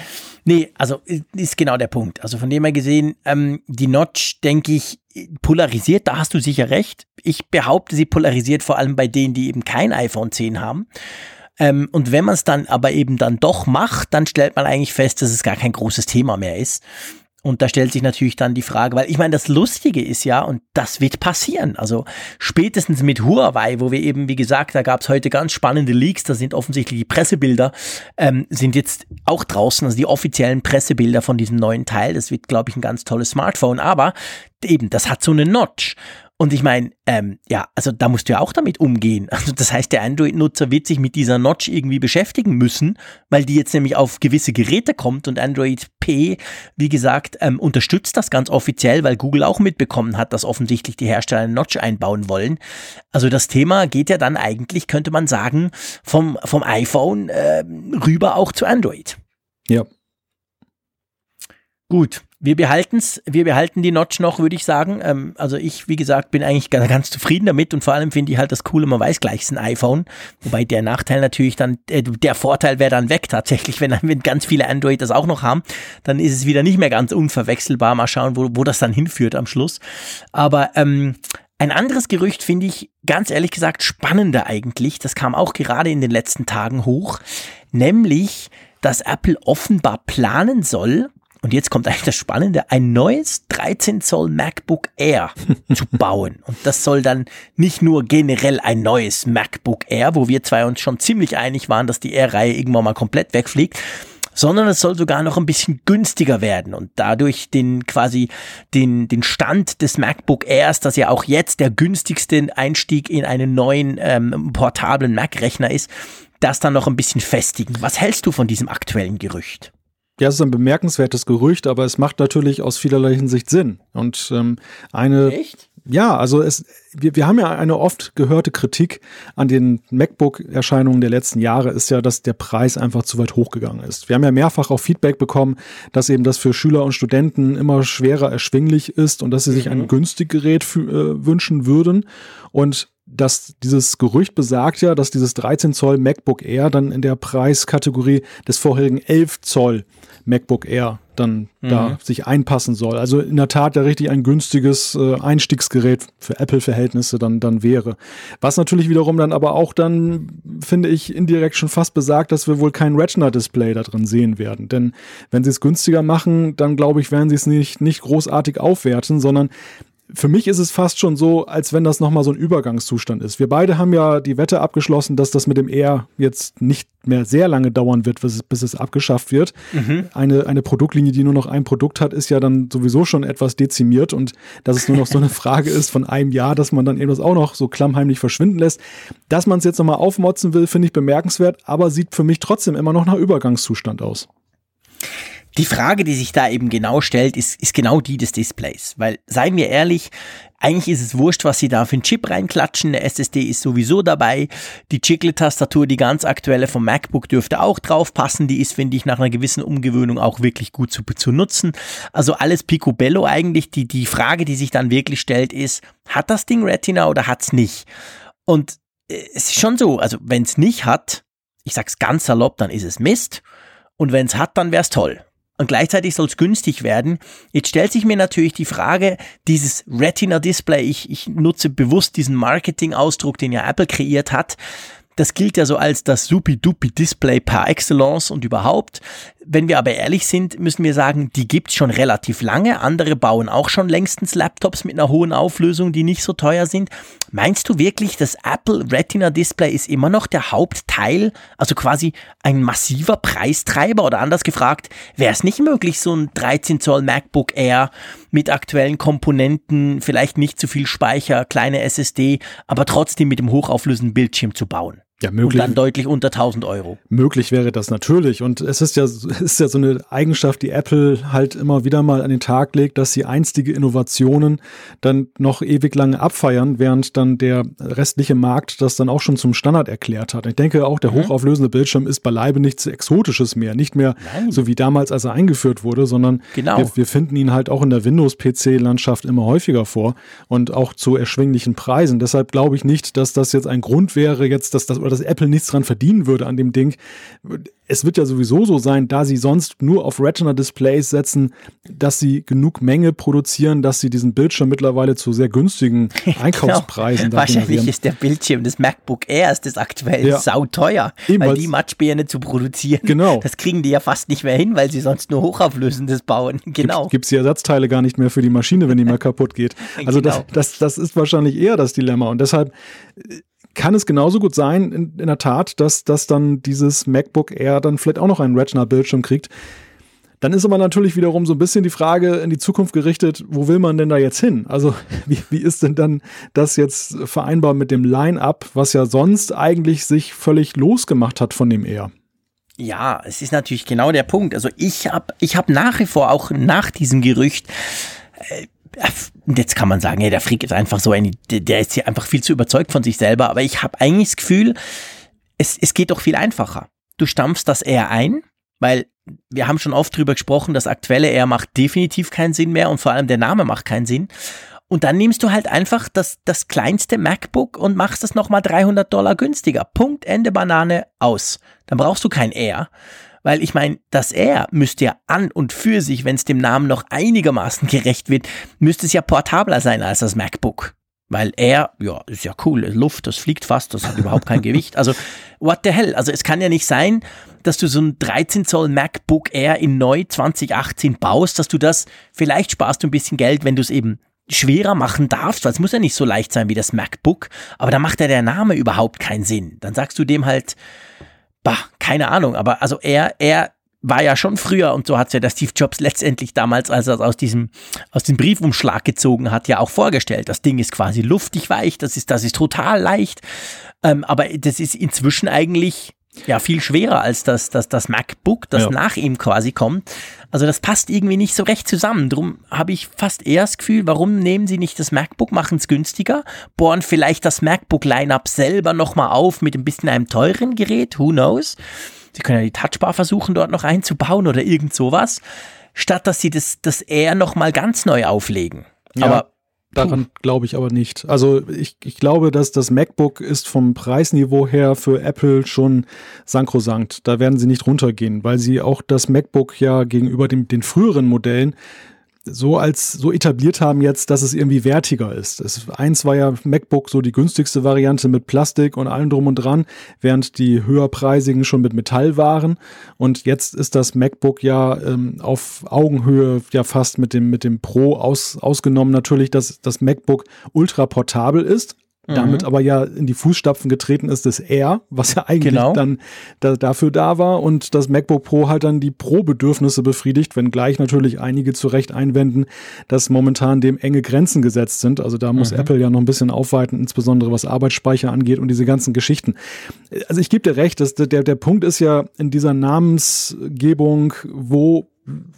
Nee, also ist genau der Punkt. Also von dem her gesehen, ähm, die Notch, denke ich, polarisiert, da hast du sicher recht. Ich behaupte, sie polarisiert vor allem bei denen, die eben kein iPhone 10 haben. Ähm, und wenn man es dann aber eben dann doch macht, dann stellt man eigentlich fest, dass es gar kein großes Thema mehr ist. Und da stellt sich natürlich dann die Frage, weil ich meine, das Lustige ist ja, und das wird passieren, also spätestens mit Huawei, wo wir eben, wie gesagt, da gab es heute ganz spannende Leaks, da sind offensichtlich die Pressebilder, ähm, sind jetzt auch draußen, also die offiziellen Pressebilder von diesem neuen Teil, das wird, glaube ich, ein ganz tolles Smartphone, aber eben, das hat so eine Notch. Und ich meine, ähm, ja, also da musst du ja auch damit umgehen. [laughs] Also das heißt, der Android-Nutzer wird sich mit dieser Notch irgendwie beschäftigen müssen, weil die jetzt nämlich auf gewisse Geräte kommt und Android P, wie gesagt, ähm, unterstützt das ganz offiziell, weil Google auch mitbekommen hat, dass offensichtlich die Hersteller eine Notch einbauen wollen. Also das Thema geht ja dann eigentlich, könnte man sagen, vom, vom iPhone äh, rüber auch zu Android. Ja. Gut, wir behalten's, wir behalten die Notch noch, würde ich sagen. Ähm, also ich, wie gesagt, bin eigentlich ganz, ganz zufrieden damit und vor allem finde ich halt das Coole, man weiß gleich, es ist ein iPhone. Wobei der Nachteil natürlich dann, äh, der Vorteil wäre dann weg tatsächlich, wenn, [laughs] wenn ganz viele Android das auch noch haben, dann ist es wieder nicht mehr ganz unverwechselbar. Mal schauen, wo, wo das dann hinführt am Schluss. Aber ähm, ein anderes Gerücht finde ich ganz ehrlich gesagt spannender eigentlich. Das kam auch gerade in den letzten Tagen hoch, nämlich, dass Apple offenbar planen soll, und jetzt kommt eigentlich das Spannende, ein neues 13 Zoll MacBook Air [laughs] zu bauen. Und das soll dann nicht nur generell ein neues MacBook Air, wo wir zwei uns schon ziemlich einig waren, dass die Air-Reihe irgendwann mal komplett wegfliegt, sondern es soll sogar noch ein bisschen günstiger werden und dadurch den quasi den, den Stand des MacBook Airs, das ja auch jetzt der günstigste Einstieg in einen neuen ähm, portablen Mac-Rechner ist, das dann noch ein bisschen festigen. Was hältst du von diesem aktuellen Gerücht? Ja, es ist ein bemerkenswertes Gerücht, aber es macht natürlich aus vielerlei Hinsicht Sinn. Und ähm, eine. Echt? Ja, also es, wir, wir haben ja eine oft gehörte Kritik an den MacBook-Erscheinungen der letzten Jahre, ist ja, dass der Preis einfach zu weit hochgegangen ist. Wir haben ja mehrfach auch Feedback bekommen, dass eben das für Schüler und Studenten immer schwerer erschwinglich ist und dass sie sich ein mhm. günstiges Gerät äh, wünschen würden. Und dass dieses Gerücht besagt ja, dass dieses 13 Zoll MacBook Air dann in der Preiskategorie des vorherigen 11 Zoll MacBook Air dann mhm. da sich einpassen soll. Also in der Tat ja richtig ein günstiges äh, Einstiegsgerät für Apple-Verhältnisse dann, dann wäre. Was natürlich wiederum dann aber auch dann, finde ich, indirekt schon fast besagt, dass wir wohl kein Retina-Display da drin sehen werden. Denn wenn sie es günstiger machen, dann glaube ich, werden sie es nicht, nicht großartig aufwerten, sondern für mich ist es fast schon so, als wenn das nochmal so ein Übergangszustand ist. Wir beide haben ja die Wette abgeschlossen, dass das mit dem R jetzt nicht mehr sehr lange dauern wird, bis es, bis es abgeschafft wird. Mhm. Eine, eine Produktlinie, die nur noch ein Produkt hat, ist ja dann sowieso schon etwas dezimiert und dass es nur noch so eine [laughs] Frage ist von einem Jahr, dass man dann eben das auch noch so klammheimlich verschwinden lässt. Dass man es jetzt nochmal aufmotzen will, finde ich bemerkenswert, aber sieht für mich trotzdem immer noch nach Übergangszustand aus. Die Frage, die sich da eben genau stellt, ist, ist genau die des Displays. Weil, seien wir ehrlich, eigentlich ist es wurscht, was sie da für einen Chip reinklatschen. Der SSD ist sowieso dabei. Die Chiclet-Tastatur, die ganz aktuelle vom MacBook, dürfte auch drauf passen. Die ist, finde ich, nach einer gewissen Umgewöhnung auch wirklich gut zu, zu nutzen. Also alles picobello eigentlich. Die, die Frage, die sich dann wirklich stellt, ist, hat das Ding Retina oder hat's nicht? Und äh, es ist schon so, also wenn es nicht hat, ich sag's ganz salopp, dann ist es Mist. Und wenn es hat, dann wär's toll und gleichzeitig soll es günstig werden. Jetzt stellt sich mir natürlich die Frage, dieses Retina-Display, ich, ich nutze bewusst diesen Marketing-Ausdruck, den ja Apple kreiert hat, das gilt ja so als das Supi-Dupi-Display par excellence und überhaupt. Wenn wir aber ehrlich sind, müssen wir sagen, die gibt's schon relativ lange. Andere bauen auch schon längstens Laptops mit einer hohen Auflösung, die nicht so teuer sind. Meinst du wirklich, das Apple Retina Display ist immer noch der Hauptteil, also quasi ein massiver Preistreiber? Oder anders gefragt, wäre es nicht möglich, so ein 13 Zoll MacBook Air mit aktuellen Komponenten, vielleicht nicht zu viel Speicher, kleine SSD, aber trotzdem mit dem hochauflösenden Bildschirm zu bauen? Ja, möglich. Und dann deutlich unter 1000 Euro. Möglich wäre das natürlich. Und es ist ja, es ist ja so eine Eigenschaft, die Apple halt immer wieder mal an den Tag legt, dass sie einstige Innovationen dann noch ewig lange abfeiern, während dann der restliche Markt das dann auch schon zum Standard erklärt hat. Ich denke auch, der mhm. hochauflösende Bildschirm ist beileibe nichts Exotisches mehr. Nicht mehr Nein. so wie damals, als er eingeführt wurde, sondern genau. wir, wir finden ihn halt auch in der Windows-PC-Landschaft immer häufiger vor und auch zu erschwinglichen Preisen. Deshalb glaube ich nicht, dass das jetzt ein Grund wäre, jetzt, dass das oder dass Apple nichts dran verdienen würde an dem Ding. Es wird ja sowieso so sein, da sie sonst nur auf Retina-Displays setzen, dass sie genug Menge produzieren, dass sie diesen Bildschirm mittlerweile zu sehr günstigen [laughs] genau. Einkaufspreisen genau. Wahrscheinlich generieren. ist der Bildschirm des MacBook Airs das aktuell ja. sauteuer, Ebenfalls. weil die Matschbirne zu produzieren, genau. das kriegen die ja fast nicht mehr hin, weil sie sonst nur hochauflösendes bauen. Genau. Gibt es die Ersatzteile gar nicht mehr für die Maschine, wenn die mal [laughs] kaputt geht. Also genau. das, das, das ist wahrscheinlich eher das Dilemma und deshalb kann es genauso gut sein, in, in der Tat, dass, dass dann dieses MacBook Air dann vielleicht auch noch einen Retina-Bildschirm kriegt. Dann ist aber natürlich wiederum so ein bisschen die Frage in die Zukunft gerichtet, wo will man denn da jetzt hin? Also [laughs] wie, wie ist denn dann das jetzt vereinbar mit dem Line-up, was ja sonst eigentlich sich völlig losgemacht hat von dem Air? Ja, es ist natürlich genau der Punkt. Also ich habe ich hab nach wie vor auch nach diesem Gerücht äh, jetzt kann man sagen, ja, der Freak ist einfach so ein, der ist hier einfach viel zu überzeugt von sich selber, aber ich habe eigentlich das Gefühl, es, es geht doch viel einfacher. Du stampfst das R ein, weil wir haben schon oft drüber gesprochen, das aktuelle R macht definitiv keinen Sinn mehr und vor allem der Name macht keinen Sinn. Und dann nimmst du halt einfach das, das kleinste MacBook und machst es nochmal 300 Dollar günstiger. Punkt, Ende Banane, aus. Dann brauchst du kein R. Weil ich meine, das R müsste ja an und für sich, wenn es dem Namen noch einigermaßen gerecht wird, müsste es ja portabler sein als das MacBook. Weil er, ja, ist ja cool, Luft, das fliegt fast, das hat überhaupt kein Gewicht. Also, what the hell? Also, es kann ja nicht sein, dass du so ein 13 Zoll MacBook Air in neu 2018 baust, dass du das, vielleicht sparst du ein bisschen Geld, wenn du es eben schwerer machen darfst, weil es muss ja nicht so leicht sein wie das MacBook, aber da macht ja der Name überhaupt keinen Sinn. Dann sagst du dem halt, bah, keine Ahnung, aber also er, er war ja schon früher und so hat ja der Steve Jobs letztendlich damals, als er es aus diesem, aus dem Briefumschlag gezogen hat, ja auch vorgestellt. Das Ding ist quasi luftig weich, das ist, das ist total leicht. Ähm, aber das ist inzwischen eigentlich ja viel schwerer als das, das, das MacBook, das ja. nach ihm quasi kommt. Also das passt irgendwie nicht so recht zusammen. Drum habe ich fast eher das Gefühl, warum nehmen sie nicht das MacBook, machen es günstiger, bohren vielleicht das MacBook-Line-Up selber nochmal auf mit ein bisschen einem teuren Gerät, who knows. Sie können ja die Touchbar versuchen, dort noch einzubauen oder irgend sowas, statt dass sie das, das Air nochmal ganz neu auflegen. Ja. Aber Daran glaube ich aber nicht. Also ich, ich glaube, dass das MacBook ist vom Preisniveau her für Apple schon sankrosankt. Da werden sie nicht runtergehen, weil sie auch das MacBook ja gegenüber dem, den früheren Modellen so als so etabliert haben jetzt, dass es irgendwie wertiger ist. Es, eins war ja MacBook so die günstigste Variante mit Plastik und allem drum und dran, während die höherpreisigen schon mit Metall waren. Und jetzt ist das MacBook ja ähm, auf Augenhöhe ja fast mit dem mit dem Pro aus, ausgenommen natürlich, dass das MacBook ultra portabel ist, damit mhm. aber ja in die Fußstapfen getreten ist des Air, was ja eigentlich genau. dann da, dafür da war und das MacBook Pro halt dann die Pro-Bedürfnisse befriedigt, wenngleich natürlich einige zu Recht einwenden, dass momentan dem enge Grenzen gesetzt sind. Also da muss mhm. Apple ja noch ein bisschen aufweiten, insbesondere was Arbeitsspeicher angeht und diese ganzen Geschichten. Also ich gebe dir recht, dass der, der Punkt ist ja in dieser Namensgebung, wo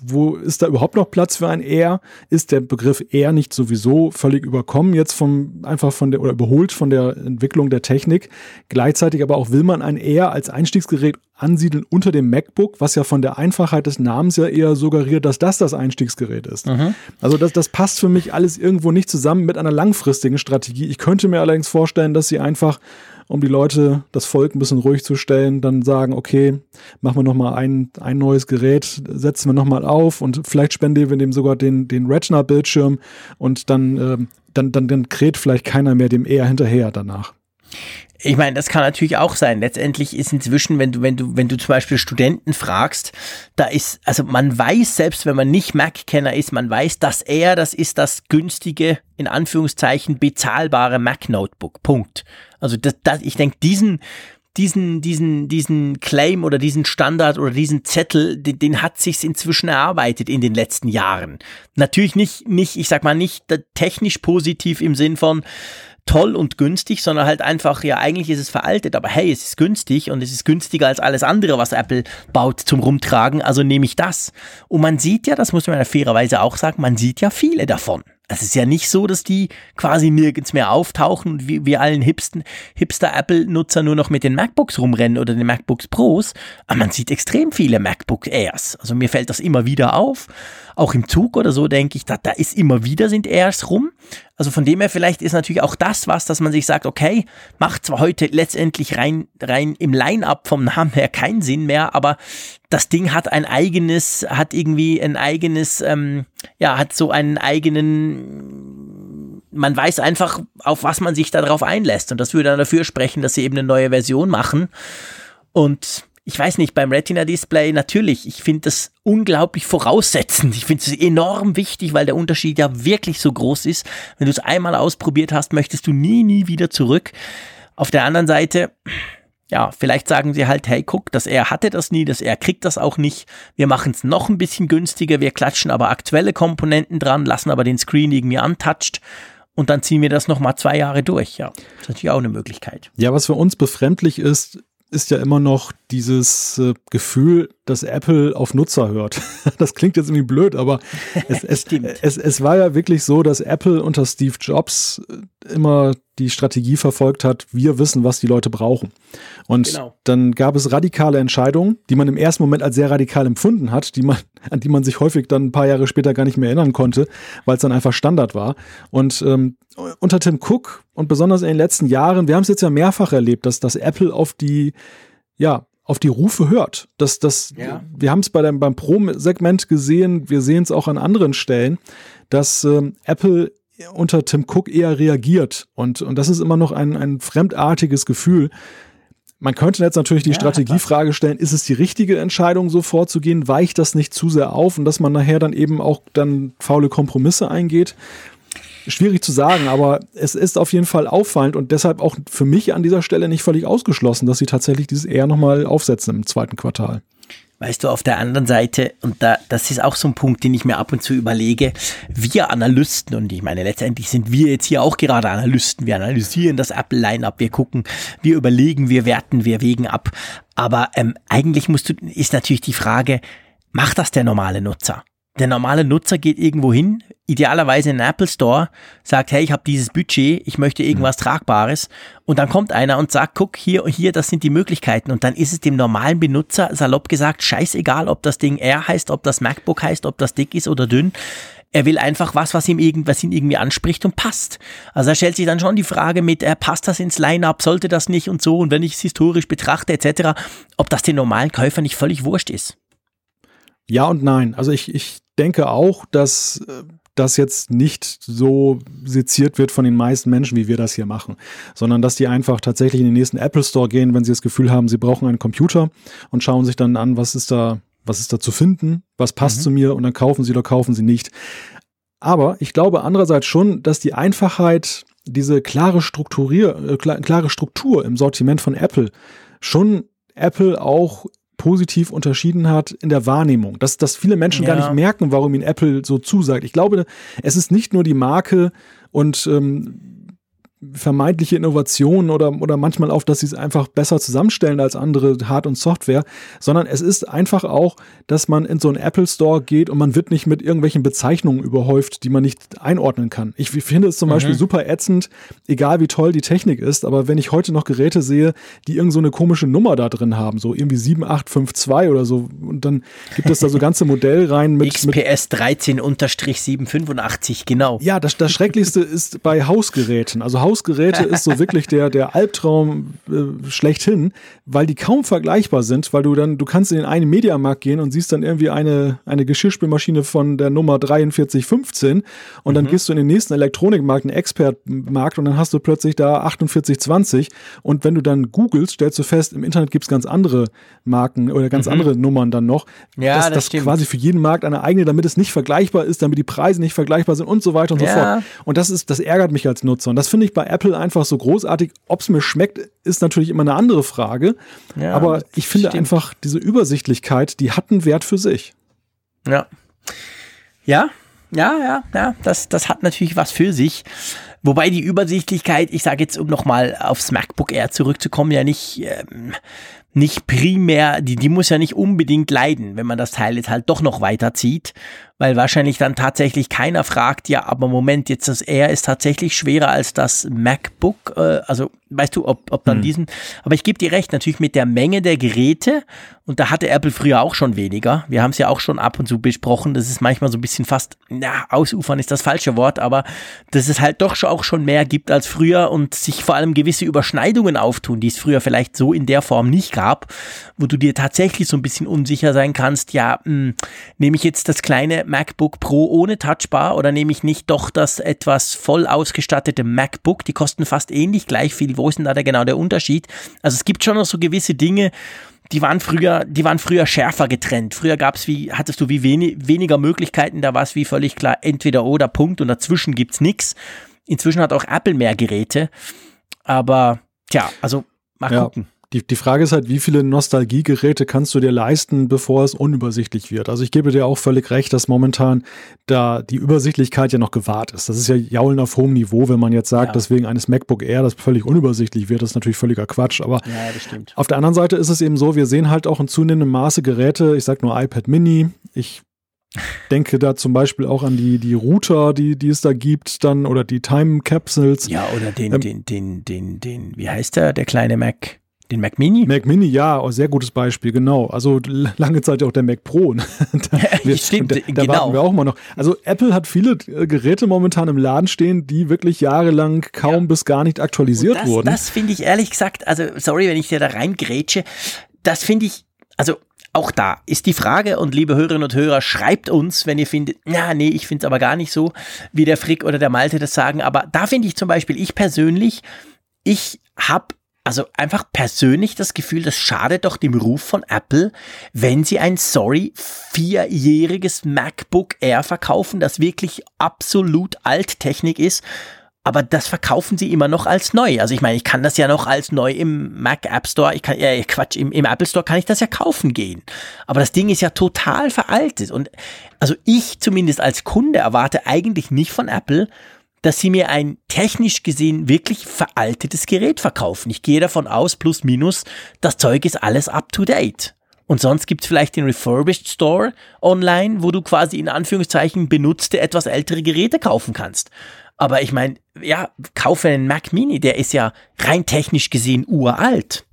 wo ist da überhaupt noch Platz für ein Er? Ist der Begriff Er nicht sowieso völlig überkommen jetzt vom, einfach von der, oder überholt von der Entwicklung der Technik? Gleichzeitig aber auch will man ein Er als Einstiegsgerät ansiedeln unter dem MacBook, was ja von der Einfachheit des Namens ja eher suggeriert, dass das das Einstiegsgerät ist. Mhm. Also das, das passt für mich alles irgendwo nicht zusammen mit einer langfristigen Strategie. Ich könnte mir allerdings vorstellen, dass sie einfach um die Leute, das Volk ein bisschen ruhig zu stellen, dann sagen, okay, machen wir nochmal ein, ein neues Gerät, setzen wir nochmal auf und vielleicht spendieren wir dem sogar den, den Retina-Bildschirm und dann, äh, dann, dann, dann kräht vielleicht keiner mehr dem eher hinterher danach. Ich meine, das kann natürlich auch sein. Letztendlich ist inzwischen, wenn du, wenn du, wenn du zum Beispiel Studenten fragst, da ist, also man weiß, selbst wenn man nicht Mac-Kenner ist, man weiß, dass er, das ist das günstige, in Anführungszeichen, bezahlbare Mac-Notebook. Punkt. Also das, das, ich denke, diesen, diesen, diesen, diesen Claim oder diesen Standard oder diesen Zettel, den, den hat sich's inzwischen erarbeitet in den letzten Jahren. Natürlich nicht, nicht, ich sag mal nicht technisch positiv im Sinn von, toll und günstig, sondern halt einfach, ja, eigentlich ist es veraltet, aber hey, es ist günstig und es ist günstiger als alles andere, was Apple baut zum Rumtragen, also nehme ich das. Und man sieht ja, das muss man ja fairerweise auch sagen, man sieht ja viele davon. Es ist ja nicht so, dass die quasi nirgends mehr auftauchen und wie, wie allen Hipsten, Hipster-Apple-Nutzer nur noch mit den MacBooks rumrennen oder den MacBooks Pros. Aber man sieht extrem viele MacBook Airs. Also mir fällt das immer wieder auf. Auch im Zug oder so denke ich, da, da ist immer wieder sind Airs rum. Also von dem her vielleicht ist natürlich auch das was, dass man sich sagt, okay, macht zwar heute letztendlich rein, rein im Line-Up vom Namen her keinen Sinn mehr, aber das Ding hat ein eigenes, hat irgendwie ein eigenes, ähm, ja, hat so einen eigenen, man weiß einfach, auf was man sich darauf einlässt. Und das würde dann dafür sprechen, dass sie eben eine neue Version machen. Und ich weiß nicht, beim Retina-Display natürlich, ich finde das unglaublich voraussetzend. Ich finde es enorm wichtig, weil der Unterschied ja wirklich so groß ist. Wenn du es einmal ausprobiert hast, möchtest du nie, nie wieder zurück. Auf der anderen Seite, ja, vielleicht sagen sie halt, hey, guck, dass er hatte das nie, dass er kriegt das auch nicht. Wir machen es noch ein bisschen günstiger, wir klatschen aber aktuelle Komponenten dran, lassen aber den Screen irgendwie untouched und dann ziehen wir das nochmal zwei Jahre durch. Ja, das ist natürlich auch eine Möglichkeit. Ja, was für uns befremdlich ist, ist ja immer noch dieses äh, Gefühl, dass Apple auf Nutzer hört. [laughs] das klingt jetzt irgendwie blöd, aber es, [laughs] es, es, es, war ja wirklich so, dass Apple unter Steve Jobs äh, immer die Strategie verfolgt hat, wir wissen, was die Leute brauchen. Und genau. dann gab es radikale Entscheidungen, die man im ersten Moment als sehr radikal empfunden hat, die man, an die man sich häufig dann ein paar Jahre später gar nicht mehr erinnern konnte, weil es dann einfach Standard war. Und ähm, unter Tim Cook und besonders in den letzten Jahren, wir haben es jetzt ja mehrfach erlebt, dass, dass Apple auf die, ja, auf die Rufe hört. Das, das, ja. Wir haben es bei dem, beim Pro-Segment gesehen, wir sehen es auch an anderen Stellen, dass ähm, Apple unter Tim Cook eher reagiert. Und, und das ist immer noch ein, ein fremdartiges Gefühl. Man könnte jetzt natürlich die ja, Strategiefrage stellen, ist es die richtige Entscheidung, so vorzugehen? Weicht das nicht zu sehr auf und dass man nachher dann eben auch dann faule Kompromisse eingeht? Schwierig zu sagen, aber es ist auf jeden Fall auffallend und deshalb auch für mich an dieser Stelle nicht völlig ausgeschlossen, dass sie tatsächlich dieses eher nochmal aufsetzen im zweiten Quartal. Weißt du, auf der anderen Seite, und da, das ist auch so ein Punkt, den ich mir ab und zu überlege, wir Analysten, und ich meine, letztendlich sind wir jetzt hier auch gerade Analysten, wir analysieren das Apple-Line-Up, wir gucken, wir überlegen, wir werten, wir wägen ab. Aber ähm, eigentlich musst du, ist natürlich die Frage, macht das der normale Nutzer? Der normale Nutzer geht irgendwo hin, idealerweise in den Apple Store, sagt, hey, ich habe dieses Budget, ich möchte irgendwas mhm. Tragbares. Und dann kommt einer und sagt, guck, hier, hier, das sind die Möglichkeiten. Und dann ist es dem normalen Benutzer, salopp gesagt, scheißegal, ob das Ding R heißt, ob das MacBook heißt, ob das dick ist oder dünn. Er will einfach was, was ihm, irgend, was ihn irgendwie anspricht und passt. Also er stellt sich dann schon die Frage mit, äh, passt das ins Line-Up, sollte das nicht und so. Und wenn ich es historisch betrachte etc., ob das den normalen Käufer nicht völlig wurscht ist. Ja und nein. Also ich, ich denke auch, dass äh, das jetzt nicht so seziert wird von den meisten Menschen, wie wir das hier machen, sondern dass die einfach tatsächlich in den nächsten Apple Store gehen, wenn sie das Gefühl haben, sie brauchen einen Computer und schauen sich dann an, was ist da, was ist da zu finden, was passt mhm. zu mir und dann kaufen sie oder kaufen sie nicht. Aber ich glaube andererseits schon, dass die Einfachheit, diese klare Strukturier, äh, klare Struktur im Sortiment von Apple schon Apple auch positiv unterschieden hat in der Wahrnehmung. Dass, dass viele Menschen ja. gar nicht merken, warum ihnen Apple so zusagt. Ich glaube, es ist nicht nur die Marke und ähm, vermeintliche Innovationen oder, oder manchmal auch, dass sie es einfach besser zusammenstellen als andere Hard- und Software, sondern es ist einfach auch, dass man in so einen Apple Store geht und man wird nicht mit irgendwelchen Bezeichnungen überhäuft, die man nicht einordnen kann. Ich finde es zum mhm. Beispiel super ätzend, egal wie toll die Technik ist, aber wenn ich heute noch Geräte sehe, die irgend so eine komische Nummer da drin haben, so irgendwie 7852 oder so, und dann gibt es da so ganze Modellreihen mit XPS 13-785, genau. Ja, das, das Schrecklichste ist bei Hausgeräten. Also Haus Hausgeräte ist so wirklich der, der Albtraum äh, schlechthin, weil die kaum vergleichbar sind, weil du dann, du kannst in den einen Mediamarkt gehen und siehst dann irgendwie eine, eine Geschirrspülmaschine von der Nummer 4315 und dann mhm. gehst du in den nächsten Elektronikmarkt, einen Expertmarkt und dann hast du plötzlich da 4820 und wenn du dann googelst, stellst du fest, im Internet gibt es ganz andere Marken oder ganz mhm. andere Nummern dann noch. Ja, dass das, das quasi für jeden Markt eine eigene, damit es nicht vergleichbar ist, damit die Preise nicht vergleichbar sind und so weiter und ja. so fort. Und das ist, das ärgert mich als Nutzer und das finde ich bei bei Apple einfach so großartig. Ob es mir schmeckt, ist natürlich immer eine andere Frage. Ja, aber ich finde stimmt. einfach diese Übersichtlichkeit, die hat einen Wert für sich. Ja. Ja, ja, ja, ja, das, das hat natürlich was für sich. Wobei die Übersichtlichkeit, ich sage jetzt, um nochmal aufs MacBook Air zurückzukommen, ja nicht, ähm, nicht primär, die, die muss ja nicht unbedingt leiden, wenn man das Teil jetzt halt doch noch weiterzieht weil wahrscheinlich dann tatsächlich keiner fragt, ja, aber Moment, jetzt das Air ist tatsächlich schwerer als das MacBook, äh, also weißt du, ob, ob dann hm. diesen, aber ich gebe dir recht, natürlich mit der Menge der Geräte und da hatte Apple früher auch schon weniger, wir haben es ja auch schon ab und zu besprochen, das ist manchmal so ein bisschen fast, na, ausufern ist das falsche Wort, aber dass es halt doch auch schon mehr gibt als früher und sich vor allem gewisse Überschneidungen auftun, die es früher vielleicht so in der Form nicht gab, wo du dir tatsächlich so ein bisschen unsicher sein kannst, ja, hm, nehme ich jetzt das kleine MacBook Pro ohne Touchbar oder nehme ich nicht doch das etwas voll ausgestattete MacBook? Die kosten fast ähnlich gleich viel. Wo ist denn da der, genau der Unterschied? Also es gibt schon noch so gewisse Dinge, die waren früher, die waren früher schärfer getrennt. Früher gab es wie, hattest du wie wenig, weniger Möglichkeiten, da war es wie völlig klar, entweder oder Punkt und dazwischen gibt's nichts. Inzwischen hat auch Apple mehr Geräte. Aber tja, also mal ja. gucken. Die, die Frage ist halt, wie viele Nostalgiegeräte kannst du dir leisten, bevor es unübersichtlich wird? Also ich gebe dir auch völlig recht, dass momentan da die Übersichtlichkeit ja noch gewahrt ist. Das ist ja Jaulen auf hohem Niveau, wenn man jetzt sagt, ja. deswegen eines MacBook Air, das völlig unübersichtlich wird, das ist natürlich völliger Quatsch. Aber ja, auf der anderen Seite ist es eben so, wir sehen halt auch in zunehmendem Maße Geräte, ich sag nur iPad Mini, ich denke da zum Beispiel auch an die, die Router, die, die es da gibt, dann oder die Time Capsules. Ja, oder den, ähm, den, den, den, den, wie heißt der, der kleine Mac? Den Mac Mini? Mac Mini, ja, oh, sehr gutes Beispiel, genau. Also lange Zeit auch der Mac Pro. [laughs] da, wir, [laughs] Stimmt, da, da genau. warten wir auch mal noch. Also Apple hat viele äh, Geräte momentan im Laden stehen, die wirklich jahrelang kaum ja. bis gar nicht aktualisiert das, wurden. Das finde ich ehrlich gesagt, also sorry, wenn ich dir da reingrätsche, das finde ich, also auch da ist die Frage und liebe Hörerinnen und Hörer, schreibt uns, wenn ihr findet, ja, nee, ich finde es aber gar nicht so, wie der Frick oder der Malte das sagen. Aber da finde ich zum Beispiel, ich persönlich, ich habe also einfach persönlich das Gefühl, das schadet doch dem Ruf von Apple, wenn sie ein, sorry, vierjähriges MacBook Air verkaufen, das wirklich absolut Alttechnik ist aber das verkaufen sie immer noch als neu. Also ich meine, ich kann das ja noch als neu im Mac App Store, ich kann, äh, Quatsch, im, im Apple Store kann ich das ja kaufen gehen. Aber das Ding ist ja total veraltet. Und also ich zumindest als Kunde erwarte eigentlich nicht von Apple, dass sie mir ein technisch gesehen wirklich veraltetes Gerät verkaufen. Ich gehe davon aus, plus minus, das Zeug ist alles up to date. Und sonst gibt's vielleicht den Refurbished Store online, wo du quasi in Anführungszeichen benutzte, etwas ältere Geräte kaufen kannst. Aber ich meine, ja, kaufe einen Mac Mini, der ist ja rein technisch gesehen uralt.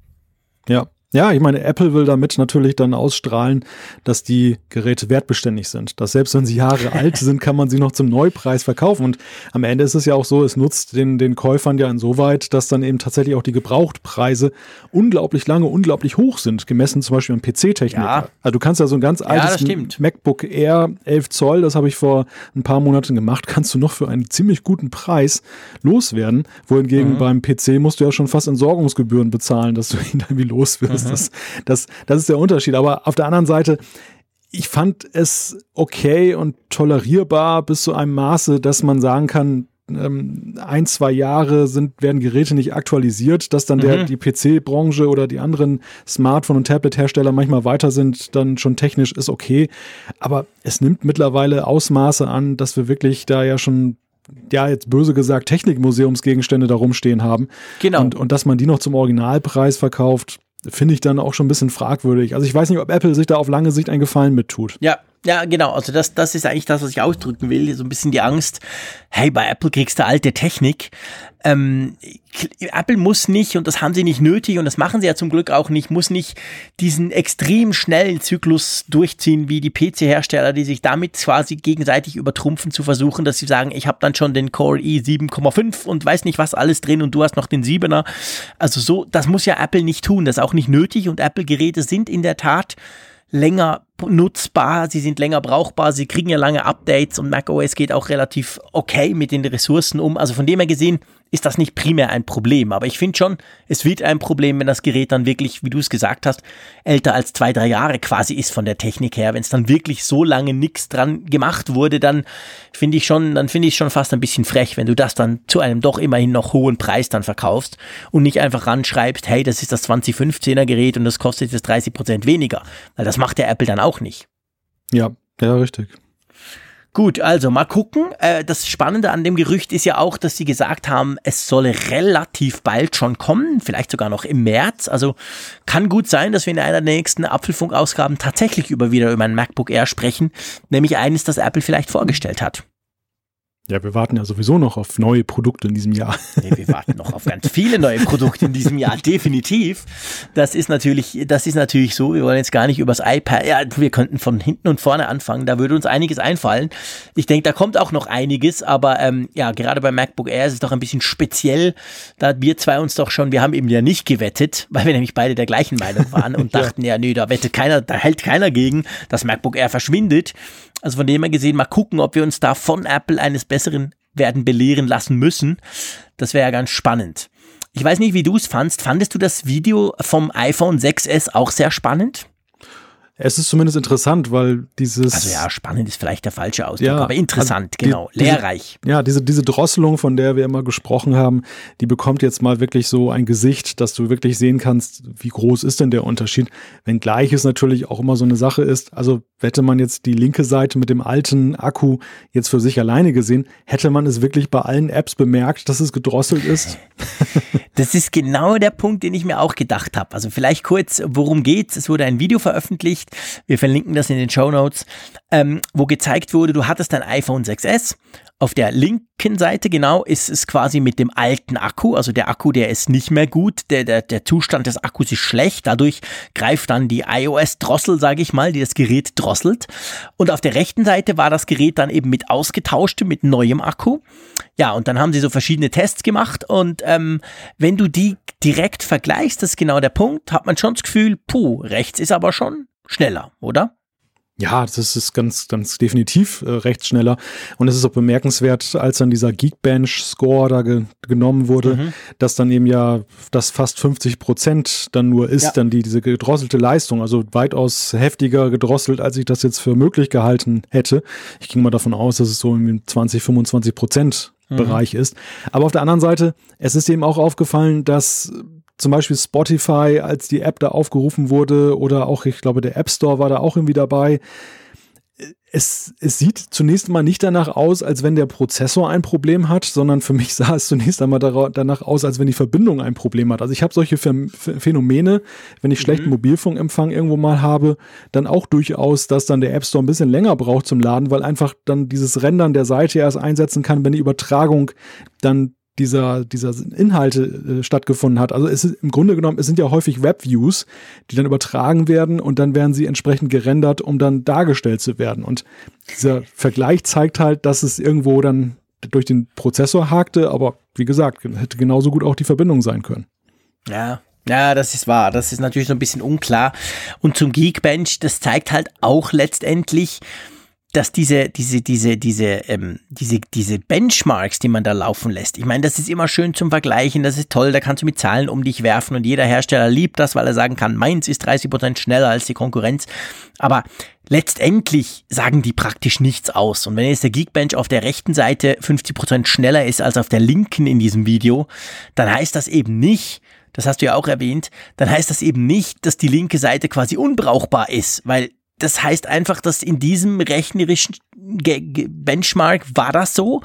Ja. Ja, ich meine, Apple will damit natürlich dann ausstrahlen, dass die Geräte wertbeständig sind. Dass selbst wenn sie Jahre [laughs] alt sind, kann man sie noch zum Neupreis verkaufen. Und am Ende ist es ja auch so, es nutzt den, den Käufern ja insoweit, dass dann eben tatsächlich auch die Gebrauchtpreise unglaublich lange, unglaublich hoch sind, gemessen zum Beispiel am PC-Technik. Ja. Also du kannst ja so ein ganz altes ja, MacBook Air 11 Zoll, das habe ich vor ein paar Monaten gemacht, [laughs] kannst du noch für einen ziemlich guten Preis loswerden. Wohingegen mhm. beim PC musst du ja schon fast Entsorgungsgebühren bezahlen, dass du ihn [laughs] irgendwie los wirst ist. Mhm. Das, das, das ist der Unterschied. Aber auf der anderen Seite, ich fand es okay und tolerierbar bis zu einem Maße, dass man sagen kann, ähm, ein, zwei Jahre sind, werden Geräte nicht aktualisiert, dass dann der, mhm. die PC-Branche oder die anderen Smartphone- und Tablet-Hersteller manchmal weiter sind, dann schon technisch ist okay. Aber es nimmt mittlerweile Ausmaße an, dass wir wirklich da ja schon ja, jetzt böse gesagt, Technikmuseumsgegenstände da rumstehen haben. Genau. Und, und dass man die noch zum Originalpreis verkauft, finde ich dann auch schon ein bisschen fragwürdig. Also ich weiß nicht, ob Apple sich da auf lange Sicht einen Gefallen mit tut. Ja, ja, genau. Also das, das ist eigentlich das, was ich ausdrücken will. So ein bisschen die Angst, hey, bei Apple kriegst du alte Technik. Ähm, Apple muss nicht, und das haben sie nicht nötig, und das machen sie ja zum Glück auch nicht, muss nicht diesen extrem schnellen Zyklus durchziehen, wie die PC-Hersteller, die sich damit quasi gegenseitig übertrumpfen, zu versuchen, dass sie sagen, ich habe dann schon den Core i7,5 und weiß nicht was alles drin und du hast noch den 7er. Also so, das muss ja Apple nicht tun, das ist auch nicht nötig und Apple-Geräte sind in der Tat länger nutzbar, sie sind länger brauchbar, sie kriegen ja lange Updates und macOS geht auch relativ okay mit den Ressourcen um. Also von dem her gesehen, ist das nicht primär ein Problem. Aber ich finde schon, es wird ein Problem, wenn das Gerät dann wirklich, wie du es gesagt hast, älter als zwei, drei Jahre quasi ist von der Technik her. Wenn es dann wirklich so lange nichts dran gemacht wurde, dann finde ich schon, dann finde ich schon fast ein bisschen frech, wenn du das dann zu einem doch immerhin noch hohen Preis dann verkaufst und nicht einfach ranschreibst, hey, das ist das 2015er Gerät und das kostet jetzt 30 Prozent weniger. Weil das macht der Apple dann auch nicht. Ja, ja, richtig. Gut, also mal gucken. Äh, das Spannende an dem Gerücht ist ja auch, dass sie gesagt haben, es solle relativ bald schon kommen, vielleicht sogar noch im März. Also kann gut sein, dass wir in einer der nächsten Apfelfunk-Ausgaben tatsächlich über wieder über ein MacBook Air sprechen, nämlich eines, das Apple vielleicht vorgestellt hat. Ja, wir warten ja sowieso noch auf neue Produkte in diesem Jahr. [laughs] Nee, wir warten noch auf ganz viele neue Produkte in diesem Jahr, definitiv. Das ist natürlich, das ist natürlich so. Wir wollen jetzt gar nicht übers iPad, ja, wir könnten von hinten und vorne anfangen. Da würde uns einiges einfallen. Ich denke, da kommt auch noch einiges, aber ähm, ja, gerade bei MacBook Air ist es doch ein bisschen speziell. Da wir zwei uns doch schon, wir haben eben ja nicht gewettet, weil wir nämlich beide der gleichen Meinung waren und [laughs] dachten, ja, nee, da wettet keiner, da hält keiner gegen, dass MacBook Air verschwindet. Also von dem her gesehen, mal gucken, ob wir uns da von Apple eines Besseren werden belehren lassen müssen. Das wäre ja ganz spannend. Ich weiß nicht, wie du es fandst. Fandest du das Video vom iPhone 6S auch sehr spannend? Es ist zumindest interessant, weil dieses. Also ja, spannend ist vielleicht der falsche Ausdruck, ja, aber interessant, also die, genau, lehrreich. Diese, ja, diese, diese Drosselung, von der wir immer gesprochen haben, die bekommt jetzt mal wirklich so ein Gesicht, dass du wirklich sehen kannst, wie groß ist denn der Unterschied. Wenngleich es natürlich auch immer so eine Sache ist, also hätte man jetzt die linke Seite mit dem alten Akku jetzt für sich alleine gesehen, hätte man es wirklich bei allen Apps bemerkt, dass es gedrosselt ist. [laughs] Das ist genau der Punkt, den ich mir auch gedacht habe. Also vielleicht kurz, worum geht's? Es wurde ein Video veröffentlicht, wir verlinken das in den Show Notes, ähm, wo gezeigt wurde, du hattest ein iPhone 6S auf der linken Seite genau ist es quasi mit dem alten Akku, also der Akku, der ist nicht mehr gut, der, der, der Zustand des Akkus ist schlecht, dadurch greift dann die iOS-Drossel, sage ich mal, die das Gerät drosselt. Und auf der rechten Seite war das Gerät dann eben mit ausgetauschtem, mit neuem Akku. Ja, und dann haben sie so verschiedene Tests gemacht. Und ähm, wenn du die direkt vergleichst, das ist genau der Punkt, hat man schon das Gefühl, puh, rechts ist aber schon schneller, oder? Ja, das ist ganz, ganz definitiv äh, recht schneller. Und es ist auch bemerkenswert, als dann dieser Geekbench-Score da ge genommen wurde, mhm. dass dann eben ja das fast 50 Prozent dann nur ist, ja. dann die, diese gedrosselte Leistung. Also weitaus heftiger gedrosselt, als ich das jetzt für möglich gehalten hätte. Ich ging mal davon aus, dass es so im 20, 25 Prozent mhm. Bereich ist. Aber auf der anderen Seite, es ist eben auch aufgefallen, dass zum Beispiel Spotify, als die App da aufgerufen wurde, oder auch, ich glaube, der App Store war da auch irgendwie dabei. Es, es sieht zunächst mal nicht danach aus, als wenn der Prozessor ein Problem hat, sondern für mich [laughs] sah es zunächst einmal danach aus, als wenn die Verbindung ein Problem hat. Also ich habe solche Phänomene, wenn ich mhm. schlechten Mobilfunkempfang irgendwo mal habe, dann auch durchaus, dass dann der App Store ein bisschen länger braucht zum Laden, weil einfach dann dieses Rendern der Seite erst einsetzen kann, wenn die Übertragung dann dieser, dieser Inhalte äh, stattgefunden hat. Also es ist im Grunde genommen, es sind ja häufig Webviews, die dann übertragen werden und dann werden sie entsprechend gerendert, um dann dargestellt zu werden. Und dieser Vergleich zeigt halt, dass es irgendwo dann durch den Prozessor hakte, aber wie gesagt, hätte genauso gut auch die Verbindung sein können. Ja, ja, das ist wahr. Das ist natürlich so ein bisschen unklar. Und zum Geekbench, das zeigt halt auch letztendlich, dass diese, diese, diese, diese, ähm, diese, diese Benchmarks, die man da laufen lässt, ich meine, das ist immer schön zum Vergleichen, das ist toll, da kannst du mit Zahlen um dich werfen und jeder Hersteller liebt das, weil er sagen kann, meins ist 30 Prozent schneller als die Konkurrenz. Aber letztendlich sagen die praktisch nichts aus. Und wenn jetzt der Geekbench auf der rechten Seite 50 Prozent schneller ist als auf der linken in diesem Video, dann heißt das eben nicht, das hast du ja auch erwähnt, dann heißt das eben nicht, dass die linke Seite quasi unbrauchbar ist, weil das heißt einfach, dass in diesem rechnerischen Benchmark war das so,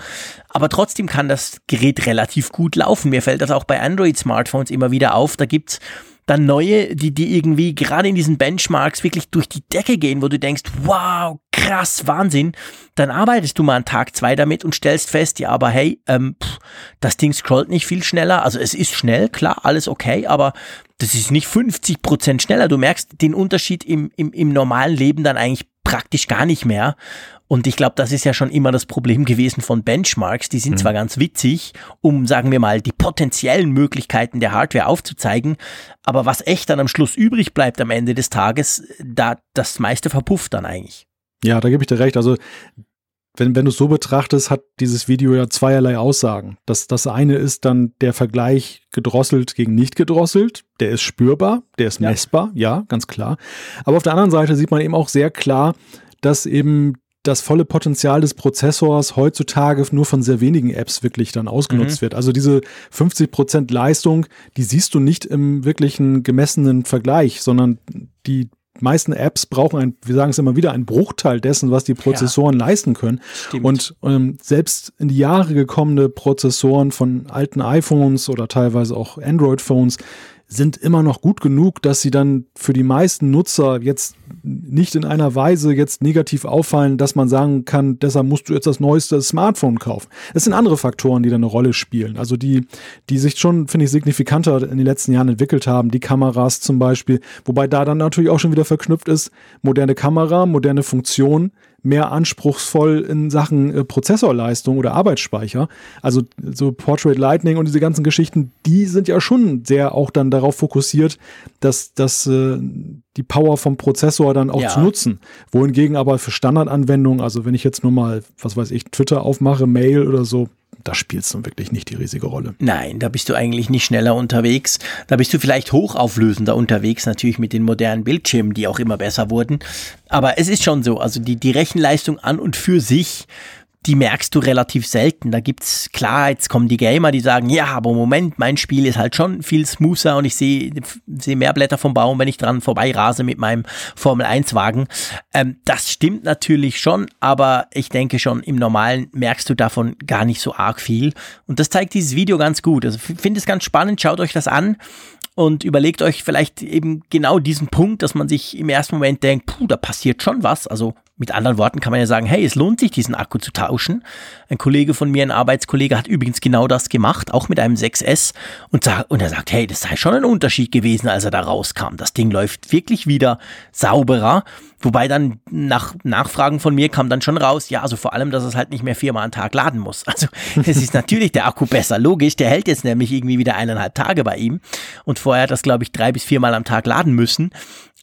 aber trotzdem kann das Gerät relativ gut laufen. Mir fällt das auch bei Android-Smartphones immer wieder auf. Da gibt's dann neue, die, die irgendwie gerade in diesen Benchmarks wirklich durch die Decke gehen, wo du denkst, wow, krass, Wahnsinn. Dann arbeitest du mal einen Tag, zwei damit und stellst fest, ja, aber hey, ähm, pff, das Ding scrollt nicht viel schneller. Also es ist schnell, klar, alles okay, aber das ist nicht 50 Prozent schneller. Du merkst den Unterschied im, im, im normalen Leben dann eigentlich praktisch gar nicht mehr. Und ich glaube, das ist ja schon immer das Problem gewesen von Benchmarks. Die sind mhm. zwar ganz witzig, um, sagen wir mal, die potenziellen Möglichkeiten der Hardware aufzuzeigen, aber was echt dann am Schluss übrig bleibt am Ende des Tages, da das meiste verpufft dann eigentlich. Ja, da gebe ich dir recht. Also wenn, wenn du es so betrachtest, hat dieses Video ja zweierlei Aussagen. Das, das eine ist dann der Vergleich gedrosselt gegen nicht gedrosselt. Der ist spürbar, der ist messbar, ja. ja, ganz klar. Aber auf der anderen Seite sieht man eben auch sehr klar, dass eben das volle Potenzial des Prozessors heutzutage nur von sehr wenigen Apps wirklich dann ausgenutzt mhm. wird. Also diese 50 Prozent Leistung, die siehst du nicht im wirklichen gemessenen Vergleich, sondern die meisten Apps brauchen ein, wir sagen es immer wieder, ein Bruchteil dessen, was die Prozessoren ja. leisten können. Stimmt. Und ähm, selbst in die Jahre gekommene Prozessoren von alten iPhones oder teilweise auch Android-Phones sind immer noch gut genug, dass sie dann für die meisten Nutzer jetzt nicht in einer Weise jetzt negativ auffallen, dass man sagen kann, deshalb musst du jetzt das neueste Smartphone kaufen. Es sind andere Faktoren, die da eine Rolle spielen. Also die, die sich schon, finde ich, signifikanter in den letzten Jahren entwickelt haben. Die Kameras zum Beispiel, wobei da dann natürlich auch schon wieder verknüpft ist, moderne Kamera, moderne Funktion, mehr anspruchsvoll in Sachen äh, Prozessorleistung oder Arbeitsspeicher. Also so Portrait Lightning und diese ganzen Geschichten, die sind ja schon sehr auch dann darauf fokussiert, dass, dass äh, die Power vom Prozessor dann auch ja. zu nutzen. Wohingegen aber für Standardanwendungen, also wenn ich jetzt nur mal, was weiß ich, Twitter aufmache, Mail oder so, da spielt es nun wirklich nicht die riesige Rolle. Nein, da bist du eigentlich nicht schneller unterwegs. Da bist du vielleicht hochauflösender unterwegs, natürlich mit den modernen Bildschirmen, die auch immer besser wurden. Aber es ist schon so, also die, die Rechenleistung an und für sich die merkst du relativ selten. Da gibt's klar, jetzt kommen die Gamer, die sagen, ja, aber Moment, mein Spiel ist halt schon viel smoother und ich sehe sehe mehr Blätter vom Baum, wenn ich dran vorbei rase mit meinem Formel 1 Wagen. Ähm, das stimmt natürlich schon, aber ich denke schon, im Normalen merkst du davon gar nicht so arg viel. Und das zeigt dieses Video ganz gut. Also finde es ganz spannend, schaut euch das an und überlegt euch vielleicht eben genau diesen Punkt, dass man sich im ersten Moment denkt, puh, da passiert schon was. Also mit anderen Worten kann man ja sagen, hey, es lohnt sich, diesen Akku zu tauschen. Ein Kollege von mir, ein Arbeitskollege, hat übrigens genau das gemacht, auch mit einem 6S. Und, und er sagt, hey, das sei schon ein Unterschied gewesen, als er da rauskam. Das Ding läuft wirklich wieder sauberer. Wobei dann nach Nachfragen von mir kam dann schon raus, ja, also vor allem, dass es halt nicht mehr viermal am Tag laden muss. [laughs] Also es ist natürlich der Akku besser, logisch. Der hält jetzt nämlich irgendwie wieder eineinhalb Tage bei ihm. Und vorher hat das, glaube ich, drei bis viermal am Tag laden müssen.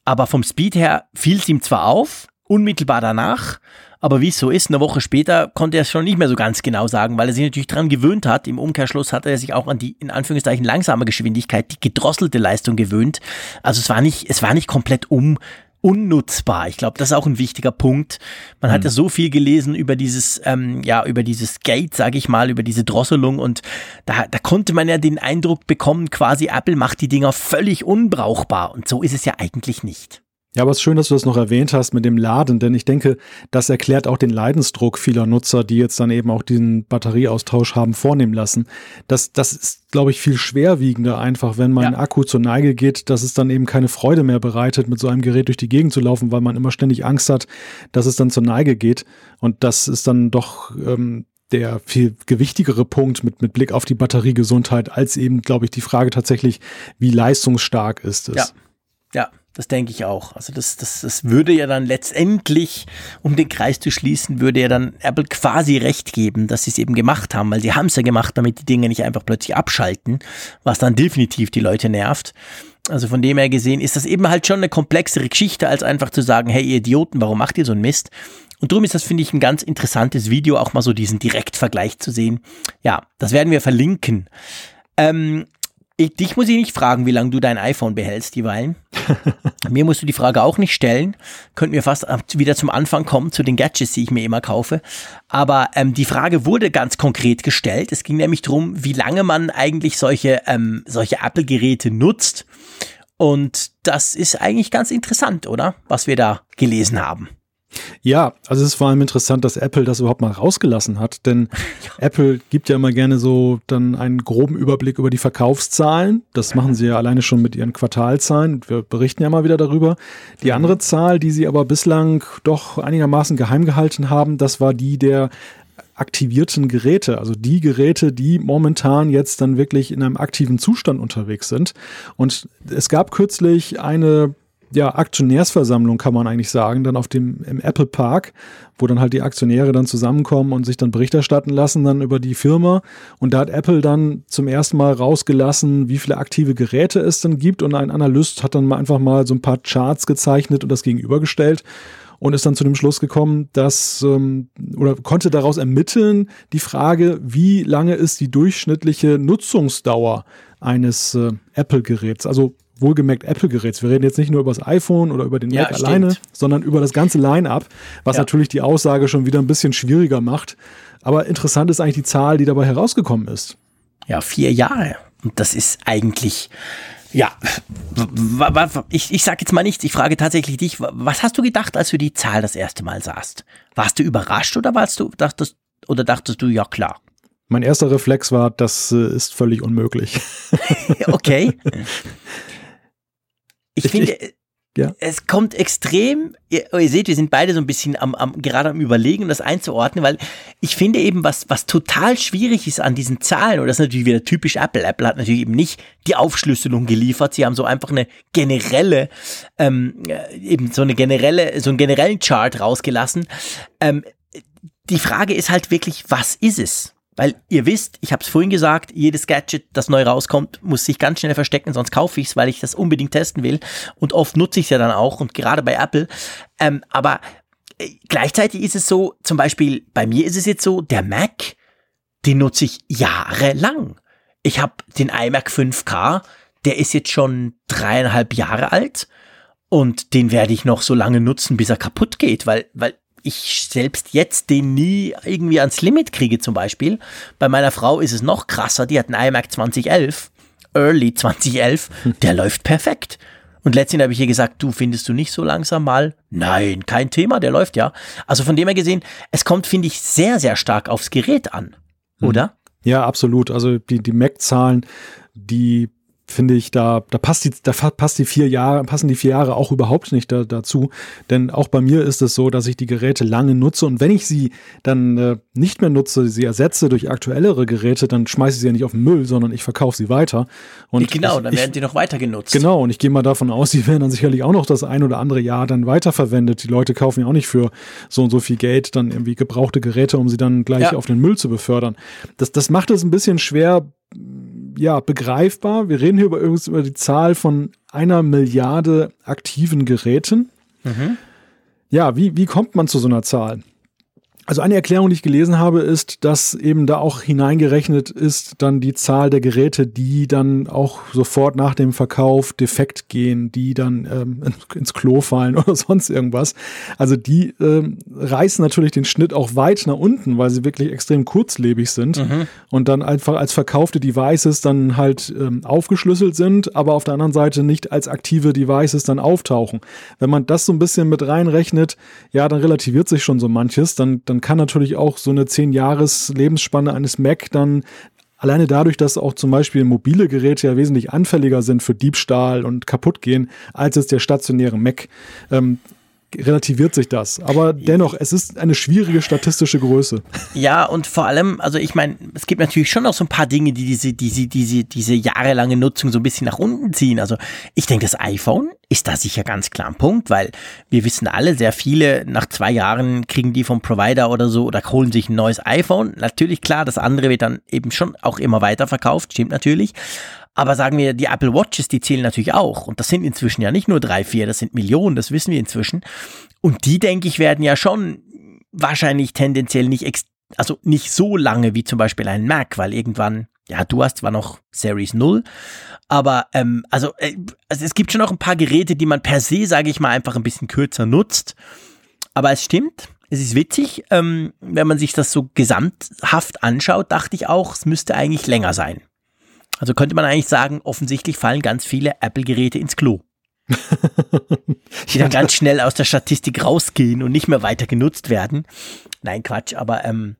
Aber vom Speed her fiel es ihm zwar auf, unmittelbar danach. Aber wie es so ist, eine Woche später konnte er es schon nicht mehr so ganz genau sagen, weil er sich natürlich daran gewöhnt hat. Im Umkehrschluss hat er sich auch an die, in Anführungszeichen, langsame Geschwindigkeit, die gedrosselte Leistung gewöhnt. Also es war nicht, es war nicht komplett um, unnutzbar. Ich glaube, das ist auch ein wichtiger Punkt. Man mhm. hat ja so viel gelesen über dieses, ähm, ja, über dieses Gate, sage ich mal, über diese Drosselung und da, da konnte man ja den Eindruck bekommen, quasi Apple macht die Dinger völlig unbrauchbar und so ist es ja eigentlich nicht. Ja, aber es ist schön, dass du das noch erwähnt hast mit dem Laden, denn ich denke, das erklärt auch den Leidensdruck vieler Nutzer, die jetzt dann eben auch diesen Batterieaustausch haben vornehmen lassen. Das, das ist, glaube ich, viel schwerwiegender einfach, wenn mein ja. Akku zur Neige geht, dass es dann eben keine Freude mehr bereitet, mit so einem Gerät durch die Gegend zu laufen, weil man immer ständig Angst hat, dass es dann zur Neige geht. Und das ist dann doch ähm, der viel gewichtigere Punkt mit, mit Blick auf die Batteriegesundheit, als eben, glaube ich, die Frage tatsächlich, wie leistungsstark ist es. Ja. Ja, das denke ich auch. Also das, das, das würde ja dann letztendlich, um den Kreis zu schließen, würde ja dann Apple quasi recht geben, dass sie es eben gemacht haben, weil sie haben es ja gemacht, damit die Dinge nicht einfach plötzlich abschalten, was dann definitiv die Leute nervt. Also von dem her gesehen ist das eben halt schon eine komplexere Geschichte, als einfach zu sagen, hey ihr Idioten, warum macht ihr so einen Mist? Und darum ist das, finde ich, ein ganz interessantes Video, auch mal so diesen Direktvergleich zu sehen. Ja, das werden wir verlinken. Ähm, ich, dich muss ich nicht fragen, wie lange du dein iPhone behältst, jeweils. [laughs] mir musst du die Frage auch nicht stellen. Könnten wir fast wieder zum Anfang kommen, zu den Gadgets, die ich mir immer kaufe. Aber ähm, die Frage wurde ganz konkret gestellt. Es ging nämlich darum, wie lange man eigentlich solche, ähm, solche Apple-Geräte nutzt. Und das ist eigentlich ganz interessant, oder? Was wir da gelesen haben. Ja, also es ist vor allem interessant, dass Apple das überhaupt mal rausgelassen hat, denn [laughs] ja. Apple gibt ja immer gerne so dann einen groben Überblick über die Verkaufszahlen. Das machen sie ja alleine schon mit ihren Quartalzahlen. Wir berichten ja mal wieder darüber. Die andere Zahl, die sie aber bislang doch einigermaßen geheim gehalten haben, das war die der aktivierten Geräte, also die Geräte, die momentan jetzt dann wirklich in einem aktiven Zustand unterwegs sind. Und es gab kürzlich eine ja, Aktionärsversammlung, kann man eigentlich sagen, dann auf dem im Apple Park, wo dann halt die Aktionäre dann zusammenkommen und sich dann Bericht erstatten lassen dann über die Firma. Und da hat Apple dann zum ersten Mal rausgelassen, wie viele aktive Geräte es dann gibt. Und ein Analyst hat dann mal einfach mal so ein paar Charts gezeichnet und das gegenübergestellt und ist dann zu dem Schluss gekommen, dass ähm, oder konnte daraus ermitteln die Frage, wie lange ist die durchschnittliche Nutzungsdauer eines äh, Apple-Geräts. Also wohlgemerkt Apple-Geräts. Wir reden jetzt nicht nur über das iPhone oder über den ja, Mac stimmt. alleine, sondern über das ganze Line-up, was ja. natürlich die Aussage schon wieder ein bisschen schwieriger macht. Aber interessant ist eigentlich die Zahl, die dabei herausgekommen ist. Ja, vier Jahre. Und das ist eigentlich, ja, ich, ich sage jetzt mal nichts, ich frage tatsächlich dich, was hast du gedacht, als du die Zahl das erste Mal sahst? Warst du überrascht oder warst du, dachtest, oder dachtest du, ja klar? Mein erster Reflex war, das äh, ist völlig unmöglich. [laughs] okay. [laughs] Ich, ich finde, ich, ja. es kommt extrem, ihr, ihr, seht, wir sind beide so ein bisschen am, am, gerade am Überlegen, das einzuordnen, weil ich finde eben, was, was total schwierig ist an diesen Zahlen, und das ist natürlich wieder typisch Apple. Apple hat natürlich eben nicht die Aufschlüsselung geliefert, sie haben so einfach eine generelle, ähm, äh, eben so eine generelle, so einen generellen Chart rausgelassen. Ähm, die Frage ist halt wirklich, was ist es? Weil ihr wisst, ich habe es vorhin gesagt, jedes Gadget, das neu rauskommt, muss sich ganz schnell verstecken, sonst kaufe ich es, weil ich das unbedingt testen will. Und oft nutze ich es ja dann auch und gerade bei Apple. Ähm, aber äh, gleichzeitig ist es so, zum Beispiel bei mir ist es jetzt so, der Mac den nutze ich jahrelang. Ich habe den iMac 5K, der ist jetzt schon dreieinhalb Jahre alt und den werde ich noch so lange nutzen, bis er kaputt geht, weil, weil ich selbst jetzt den nie irgendwie ans Limit kriege zum Beispiel. Bei meiner Frau ist es noch krasser, die hat einen iMac 2011, Early 2011, der läuft perfekt. Und letztendlich habe ich ihr gesagt, du findest du nicht so langsam mal? Nein, kein Thema, der läuft ja. Also von dem her gesehen, es kommt, finde ich, sehr, sehr stark aufs Gerät an, hm. oder? Ja, absolut. Also die, die Mac-Zahlen, die finde ich, da, da passt die, da passt die vier Jahre, passen die vier Jahre auch überhaupt nicht da, dazu. Denn auch bei mir ist es so, dass ich die Geräte lange nutze und wenn ich sie dann äh, nicht mehr nutze, sie ersetze durch aktuellere Geräte, dann schmeiße ich sie ja nicht auf den Müll, sondern ich verkaufe sie weiter. Und genau, ich, dann werden sie noch weiter genutzt. Genau, und ich gehe mal davon aus, [laughs] sie werden dann sicherlich auch noch das ein oder andere Jahr dann weiterverwendet. Die Leute kaufen ja auch nicht für so und so viel Geld dann irgendwie gebrauchte Geräte, um sie dann gleich ja. auf den Müll zu befördern. Das, das macht es ein bisschen schwer, ja, begreifbar. Wir reden hier über, über die Zahl von einer Milliarde aktiven Geräten. Mhm. Ja, wie, wie kommt man zu so einer Zahl? Also eine Erklärung, die ich gelesen habe, ist, dass eben da auch hineingerechnet ist dann die Zahl der Geräte, die dann auch sofort nach dem Verkauf defekt gehen, die dann ähm, [laughs] ins Klo fallen [laughs] oder sonst irgendwas. Also die ähm, reißen natürlich den Schnitt auch weit nach unten, weil sie wirklich extrem kurzlebig sind mhm. und dann einfach als verkaufte Devices dann halt ähm, aufgeschlüsselt sind, aber auf der anderen Seite nicht als aktive Devices dann auftauchen. Wenn man das so ein bisschen mit reinrechnet, ja, dann relativiert sich schon so manches, dann, dann kann natürlich auch so eine 10 Jahres Lebensspanne eines Mac dann alleine dadurch, dass auch zum Beispiel mobile Geräte ja wesentlich anfälliger sind für Diebstahl und kaputtgehen, als es der stationäre Mac. Ähm, relativiert sich das. Aber dennoch, es ist eine schwierige statistische Größe. Ja, und vor allem, also ich meine, es gibt natürlich schon noch so ein paar Dinge, die diese, diese, diese, diese jahrelange Nutzung so ein bisschen nach unten ziehen. Also ich denke, das iPhone ist da sicher ganz klar ein Punkt, weil wir wissen alle, sehr viele nach zwei Jahren kriegen die vom Provider oder so oder holen sich ein neues iPhone. Natürlich klar, das andere wird dann eben schon auch immer weiter verkauft, stimmt natürlich. Aber sagen wir, die Apple Watches, die zählen natürlich auch. Und das sind inzwischen ja nicht nur drei, vier, das sind Millionen, das wissen wir inzwischen. Und die, denke ich, werden ja schon wahrscheinlich tendenziell nicht, also nicht so lange wie zum Beispiel ein Mac, weil irgendwann, ja, du hast zwar noch Series 0, aber ähm, also, äh, also es gibt schon noch ein paar Geräte, die man per se, sage ich mal, einfach ein bisschen kürzer nutzt. Aber es stimmt, es ist witzig, ähm, wenn man sich das so gesamthaft anschaut, dachte ich auch, es müsste eigentlich länger sein. Also könnte man eigentlich sagen, offensichtlich fallen ganz viele Apple-Geräte ins Klo. [laughs] die dann ganz schnell aus der Statistik rausgehen und nicht mehr weiter genutzt werden. Nein, Quatsch, aber ähm,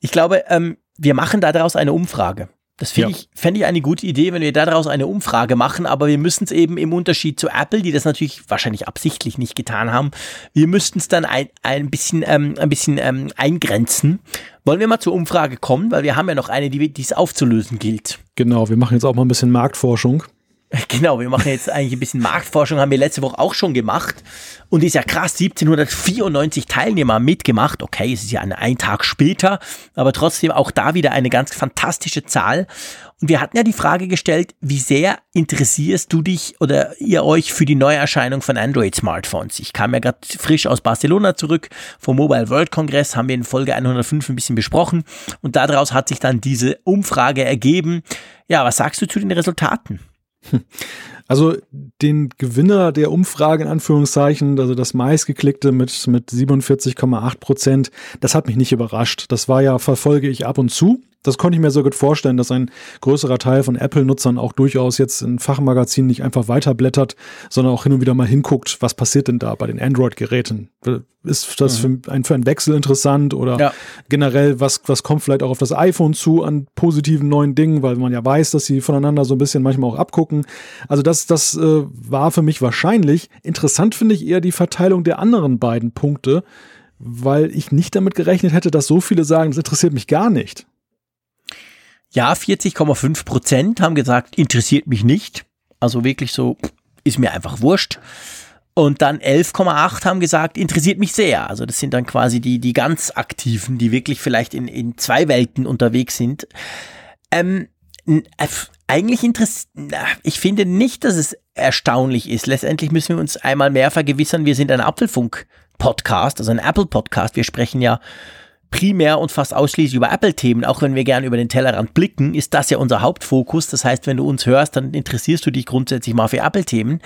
ich glaube, ähm, wir machen daraus eine Umfrage. Das finde ja. ich, fände ich eine gute Idee, wenn wir daraus eine Umfrage machen, aber wir müssen es eben im Unterschied zu Apple, die das natürlich wahrscheinlich absichtlich nicht getan haben, wir müssten es dann ein, ein bisschen, ähm, ein bisschen ähm, eingrenzen. Wollen wir mal zur Umfrage kommen, weil wir haben ja noch eine, die es aufzulösen gilt. Genau, wir machen jetzt auch mal ein bisschen Marktforschung. [laughs] Genau, wir machen jetzt eigentlich ein bisschen Marktforschung, haben wir letzte Woche auch schon gemacht. Und ist ja krass, 1794 Teilnehmer mitgemacht. Okay, es ist ja eine, ein Tag später, aber trotzdem auch da wieder eine ganz fantastische Zahl. Und wir hatten ja die Frage gestellt, wie sehr interessierst du dich oder ihr euch für die Neuerscheinung von Android-Smartphones? Ich kam ja gerade frisch aus Barcelona zurück vom Mobile World Congress, haben wir in Folge 105 ein bisschen besprochen. Und daraus hat sich dann diese Umfrage ergeben. Ja, was sagst du zu den Resultaten? [laughs] Also den Gewinner der Umfrage in Anführungszeichen, also das meistgeklickte mit, mit 47,8 Prozent, das hat mich nicht überrascht. Das war ja, verfolge ich ab und zu das konnte ich mir so gut vorstellen, dass ein größerer Teil von Apple-Nutzern auch durchaus jetzt in Fachmagazinen nicht einfach weiterblättert, sondern auch hin und wieder mal hinguckt, was passiert denn da bei den Android-Geräten? Ist das mhm. für, ein, für einen Wechsel interessant oder ja. generell, was, was kommt vielleicht auch auf das iPhone zu an positiven neuen Dingen, weil man ja weiß, dass sie voneinander so ein bisschen manchmal auch abgucken. Also das, das äh, war für mich wahrscheinlich. Interessant finde ich eher die Verteilung der anderen beiden Punkte, weil ich nicht damit gerechnet hätte, dass so viele sagen, das interessiert mich gar nicht. Ja, 40,5 Prozent haben gesagt, interessiert mich nicht. Also wirklich so, ist mir einfach wurscht. Und dann 11,8 haben gesagt, interessiert mich sehr. Also das sind dann quasi die, die ganz Aktiven, die wirklich vielleicht in, in zwei Welten unterwegs sind. Ähm, eigentlich interessiert, ich finde nicht, dass es erstaunlich ist. Letztendlich müssen wir uns einmal mehr vergewissern, wir sind ein Apfelfunk-Podcast, also ein Apple-Podcast. Wir sprechen ja primär und fast ausschließlich über Apple-Themen, auch wenn wir gerne über den Tellerrand blicken, ist das ja unser Hauptfokus. Das heißt, wenn du uns hörst, dann interessierst du dich grundsätzlich mal für Apple-Themen.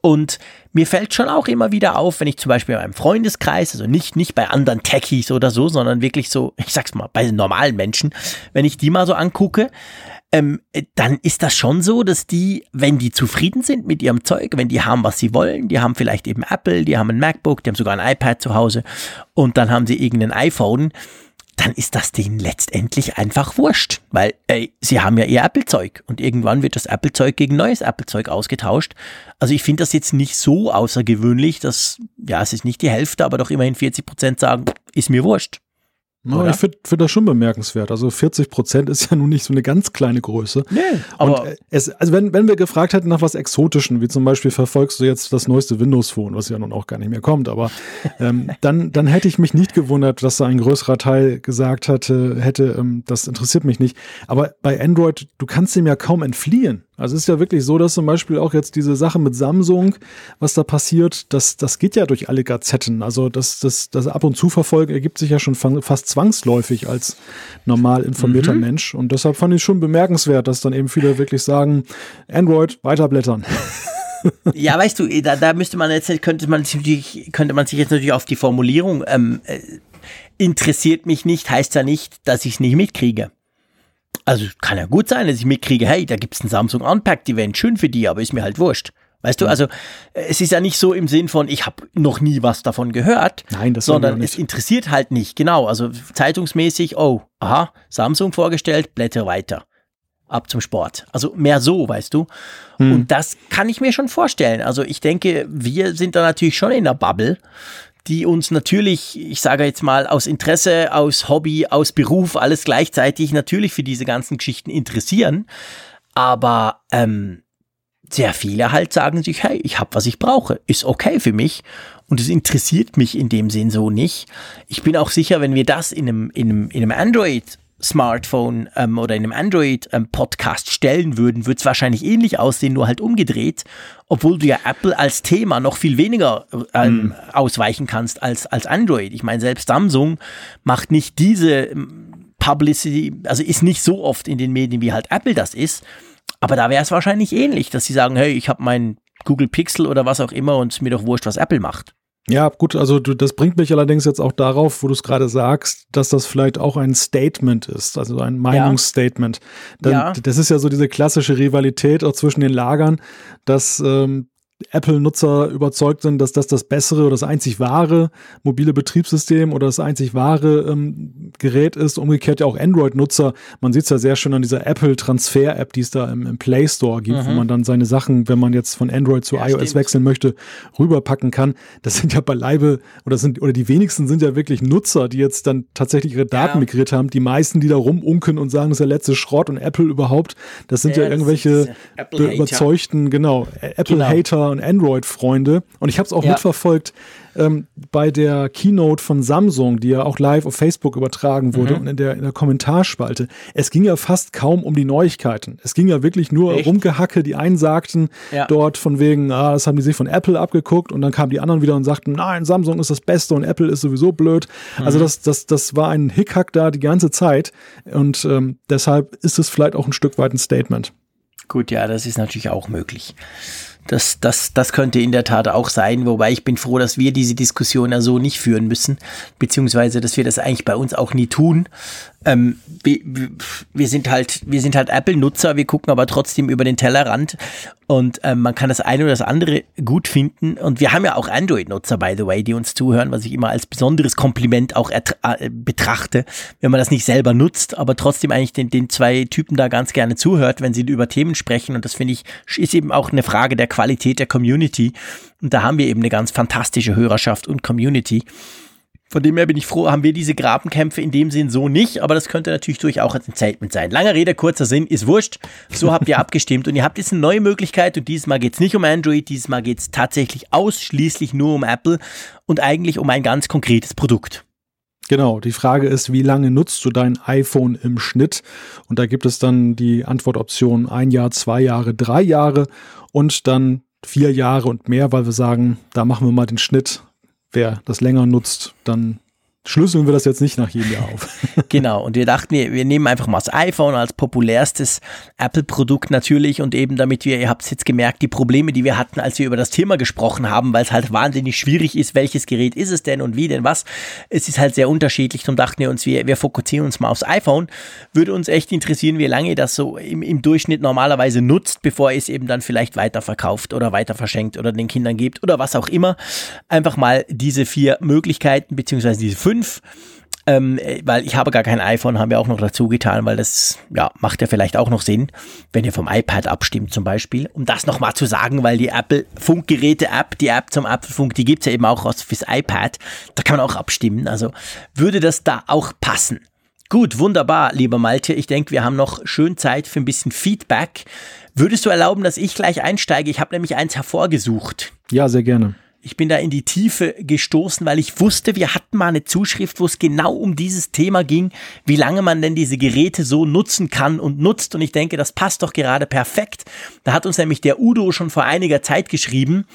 Und mir fällt schon auch immer wieder auf, wenn ich zum Beispiel in meinem Freundeskreis, also nicht, nicht bei anderen Techies oder so, sondern wirklich so, ich sag's mal, bei normalen Menschen, wenn ich die mal so angucke, ähm, dann ist das schon so, dass die, wenn die zufrieden sind mit ihrem Zeug, wenn die haben, was sie wollen, die haben vielleicht eben Apple, die haben ein MacBook, die haben sogar ein iPad zu Hause und dann haben sie irgendein iPhone, dann ist das denen letztendlich einfach wurscht, weil ey, sie haben ja ihr Apple-Zeug und irgendwann wird das Apple-Zeug gegen neues Apple-Zeug ausgetauscht. Also ich finde das jetzt nicht so außergewöhnlich, dass, ja, es ist nicht die Hälfte, aber doch immerhin 40 Prozent sagen, ist mir wurscht. No, ich finde find das schon bemerkenswert. Also 40 Prozent ist ja nun nicht so eine ganz kleine Größe. Nee, aber Und es, also wenn, wenn wir gefragt hätten nach was Exotischen, wie zum Beispiel verfolgst du jetzt das neueste Windows Phone, was ja nun auch gar nicht mehr kommt, aber [laughs] ähm, dann, dann hätte ich mich nicht gewundert, dass da ein größerer Teil gesagt hatte, hätte, ähm, das interessiert mich nicht. Aber bei Android, du kannst dem ja kaum entfliehen. Also es ist ja wirklich so, dass zum Beispiel auch jetzt diese Sache mit Samsung, was da passiert, das, das geht ja durch alle Gazetten. Also das, das, das ab und zu verfolgen ergibt sich ja schon fast zwangsläufig als normal informierter Mhm. Mensch. Und deshalb fand ich schon bemerkenswert, dass dann eben viele wirklich sagen, Android, weiterblättern. [laughs] Ja, weißt du, da, da müsste man jetzt, könnte man sich könnte man sich jetzt natürlich auf die Formulierung ähm, äh, interessiert mich nicht, heißt ja nicht, dass ich es nicht mitkriege. Also kann ja gut sein, dass ich mitkriege, hey, da gibt's ein Samsung Unpacked Event, schön für die, aber ist mir halt wurscht. Weißt du, also äh, es ist ja nicht so im Sinn von, ich habe noch nie was davon gehört, Nein, das sondern es interessiert halt nicht. Genau, also zeitungsmäßig, oh, aha, Samsung vorgestellt, blätter weiter. Ab zum Sport. Also mehr so, weißt du. Hm. Und das kann ich mir schon vorstellen. Also ich denke, wir sind da natürlich schon in der Bubble, die uns natürlich, ich sage jetzt mal, aus Interesse, aus Hobby, aus Beruf, alles gleichzeitig natürlich für diese ganzen Geschichten interessieren. Aber ähm, sehr viele halt sagen sich, hey, ich habe, was ich brauche, ist okay für mich und es interessiert mich in dem Sinn so nicht. Ich bin auch sicher, wenn wir das in einem, in einem, in einem Android Smartphone ähm, oder in einem Android ähm, Podcast stellen würden, wird es wahrscheinlich ähnlich aussehen, nur halt umgedreht, obwohl du ja Apple als Thema noch viel weniger ähm, ausweichen kannst als, als Android. Ich meine, selbst Samsung macht nicht diese ähm, Publicity, also ist nicht so oft in den Medien, wie halt Apple das ist. Aber da wäre es wahrscheinlich ähnlich, dass sie sagen, hey, ich habe mein Google Pixel oder was auch immer und mir doch wurscht, was Apple macht. Ja, gut, also du, das bringt mich allerdings jetzt auch darauf, wo du es gerade sagst, dass das vielleicht auch ein Statement ist, also ein Meinungsstatement. Dann, Ja. Das ist ja so diese klassische Rivalität auch zwischen den Lagern, dass ähm, Apple-Nutzer überzeugt sind, dass das das bessere oder das einzig wahre mobile Betriebssystem oder das einzig wahre ähm, Gerät ist. Umgekehrt ja auch Android-Nutzer. Man sieht es ja sehr schön an dieser Apple-Transfer-App, die es da im, im Play Store gibt, wo man dann seine Sachen, wenn man jetzt von Android zu Ja, iOS stimmt. wechseln möchte, rüberpacken kann. Das sind ja beileibe, oder sind, oder die wenigsten sind ja wirklich Nutzer, die jetzt dann tatsächlich ihre Daten Ja. migriert haben. Die meisten, die da rumunken und sagen, das ist der letzte Schrott und Apple überhaupt, das sind ja, Ja, irgendwelche ist, äh, Apple-Hater. überzeugten, genau, Und Android-Freunde. Und ich habe es auch Ja. mitverfolgt ähm, bei der Keynote von Samsung, die ja auch live auf Facebook übertragen wurde Mhm. und in der, in der Kommentarspalte. Es ging ja fast kaum um die Neuigkeiten. Es ging ja wirklich nur Echt? rumgehacke. Die einen sagten Ja. dort von wegen, ah, das haben die sich von Apple abgeguckt und dann kamen die anderen wieder und sagten, nein, Samsung ist das Beste und Apple ist sowieso blöd. Mhm. Also das, das, das war ein Hickhack da die ganze Zeit und ähm, deshalb ist es vielleicht auch ein Stück weit ein Statement. Gut, ja, das ist natürlich auch möglich. Das, das, das könnte in der Tat auch sein, wobei ich bin froh, dass wir diese Diskussion ja so nicht führen müssen, beziehungsweise dass wir das eigentlich bei uns auch nie tun. Ähm, wir, wir- sind halt, wir sind halt Apple-Nutzer, wir gucken aber trotzdem über den Tellerrand und ähm, man kann das eine oder das andere gut finden. Und wir haben ja auch Android-Nutzer, by the way, die uns zuhören, was ich immer als besonderes Kompliment auch äh, betrachte, wenn man das nicht selber nutzt, aber trotzdem eigentlich den, den zwei Typen da ganz gerne zuhört, wenn sie über Themen sprechen. Und das finde ich, ist eben auch eine Frage der Qualität der Community. Und da haben wir eben eine ganz fantastische Hörerschaft und Community. Von dem her bin ich froh, haben wir diese Grabenkämpfe in dem Sinn so nicht, aber das könnte natürlich durchaus ein Statement sein. Langer Rede, kurzer Sinn, ist wurscht. So habt ihr [laughs] abgestimmt und ihr habt jetzt eine neue Möglichkeit und dieses Mal geht's nicht um Android, dieses Mal geht's tatsächlich ausschließlich nur um Apple und eigentlich um ein ganz konkretes Produkt. Genau, die Frage ist, wie lange nutzt du dein iPhone im Schnitt? Und da gibt es dann die Antwortoption ein Jahr, zwei Jahre, drei Jahre und dann vier Jahre und mehr, weil wir sagen, da machen wir mal den Schnitt. Wer das länger nutzt, dann schlüsseln wir das jetzt nicht nach jedem Jahr auf. [laughs] genau, und wir dachten, wir, wir nehmen einfach mal das iPhone als populärstes Apple-Produkt natürlich und eben damit wir, ihr habt es jetzt gemerkt, die Probleme, die wir hatten, als wir über das Thema gesprochen haben, weil es halt wahnsinnig schwierig ist, welches Gerät ist es denn und wie denn was. Es ist halt sehr unterschiedlich, darum dachten wir uns, wir, wir fokussieren uns mal aufs iPhone. Würde uns echt interessieren, wie lange ihr das so im, im Durchschnitt normalerweise nutzt, bevor ihr es eben dann vielleicht weiterverkauft oder weiter verschenkt oder den Kindern gibt oder was auch immer. Einfach mal diese vier Möglichkeiten, beziehungsweise diese fünf fünf. Ähm, weil ich habe gar kein iPhone, haben wir auch noch dazu getan, weil das ja, macht ja vielleicht auch noch Sinn, wenn ihr vom iPad abstimmt zum Beispiel. Um das nochmal zu sagen, weil die Apple Funkgeräte-App, die App zum Apfelfunk, die gibt es ja eben auch fürs iPad. Da kann man auch abstimmen. Also würde das da auch passen. Gut, wunderbar, lieber Malte. Ich denke, wir haben noch schön Zeit für ein bisschen Feedback. Würdest du erlauben, dass ich gleich einsteige? Ich habe nämlich eins hervorgesucht. Ja, sehr gerne. Ich bin da in die Tiefe gestoßen, weil ich wusste, wir hatten mal eine Zuschrift, wo es genau um dieses Thema ging, wie lange man denn diese Geräte so nutzen kann und nutzt. Und ich denke, das passt doch gerade perfekt. Da hat uns nämlich der Udo schon vor einiger Zeit geschrieben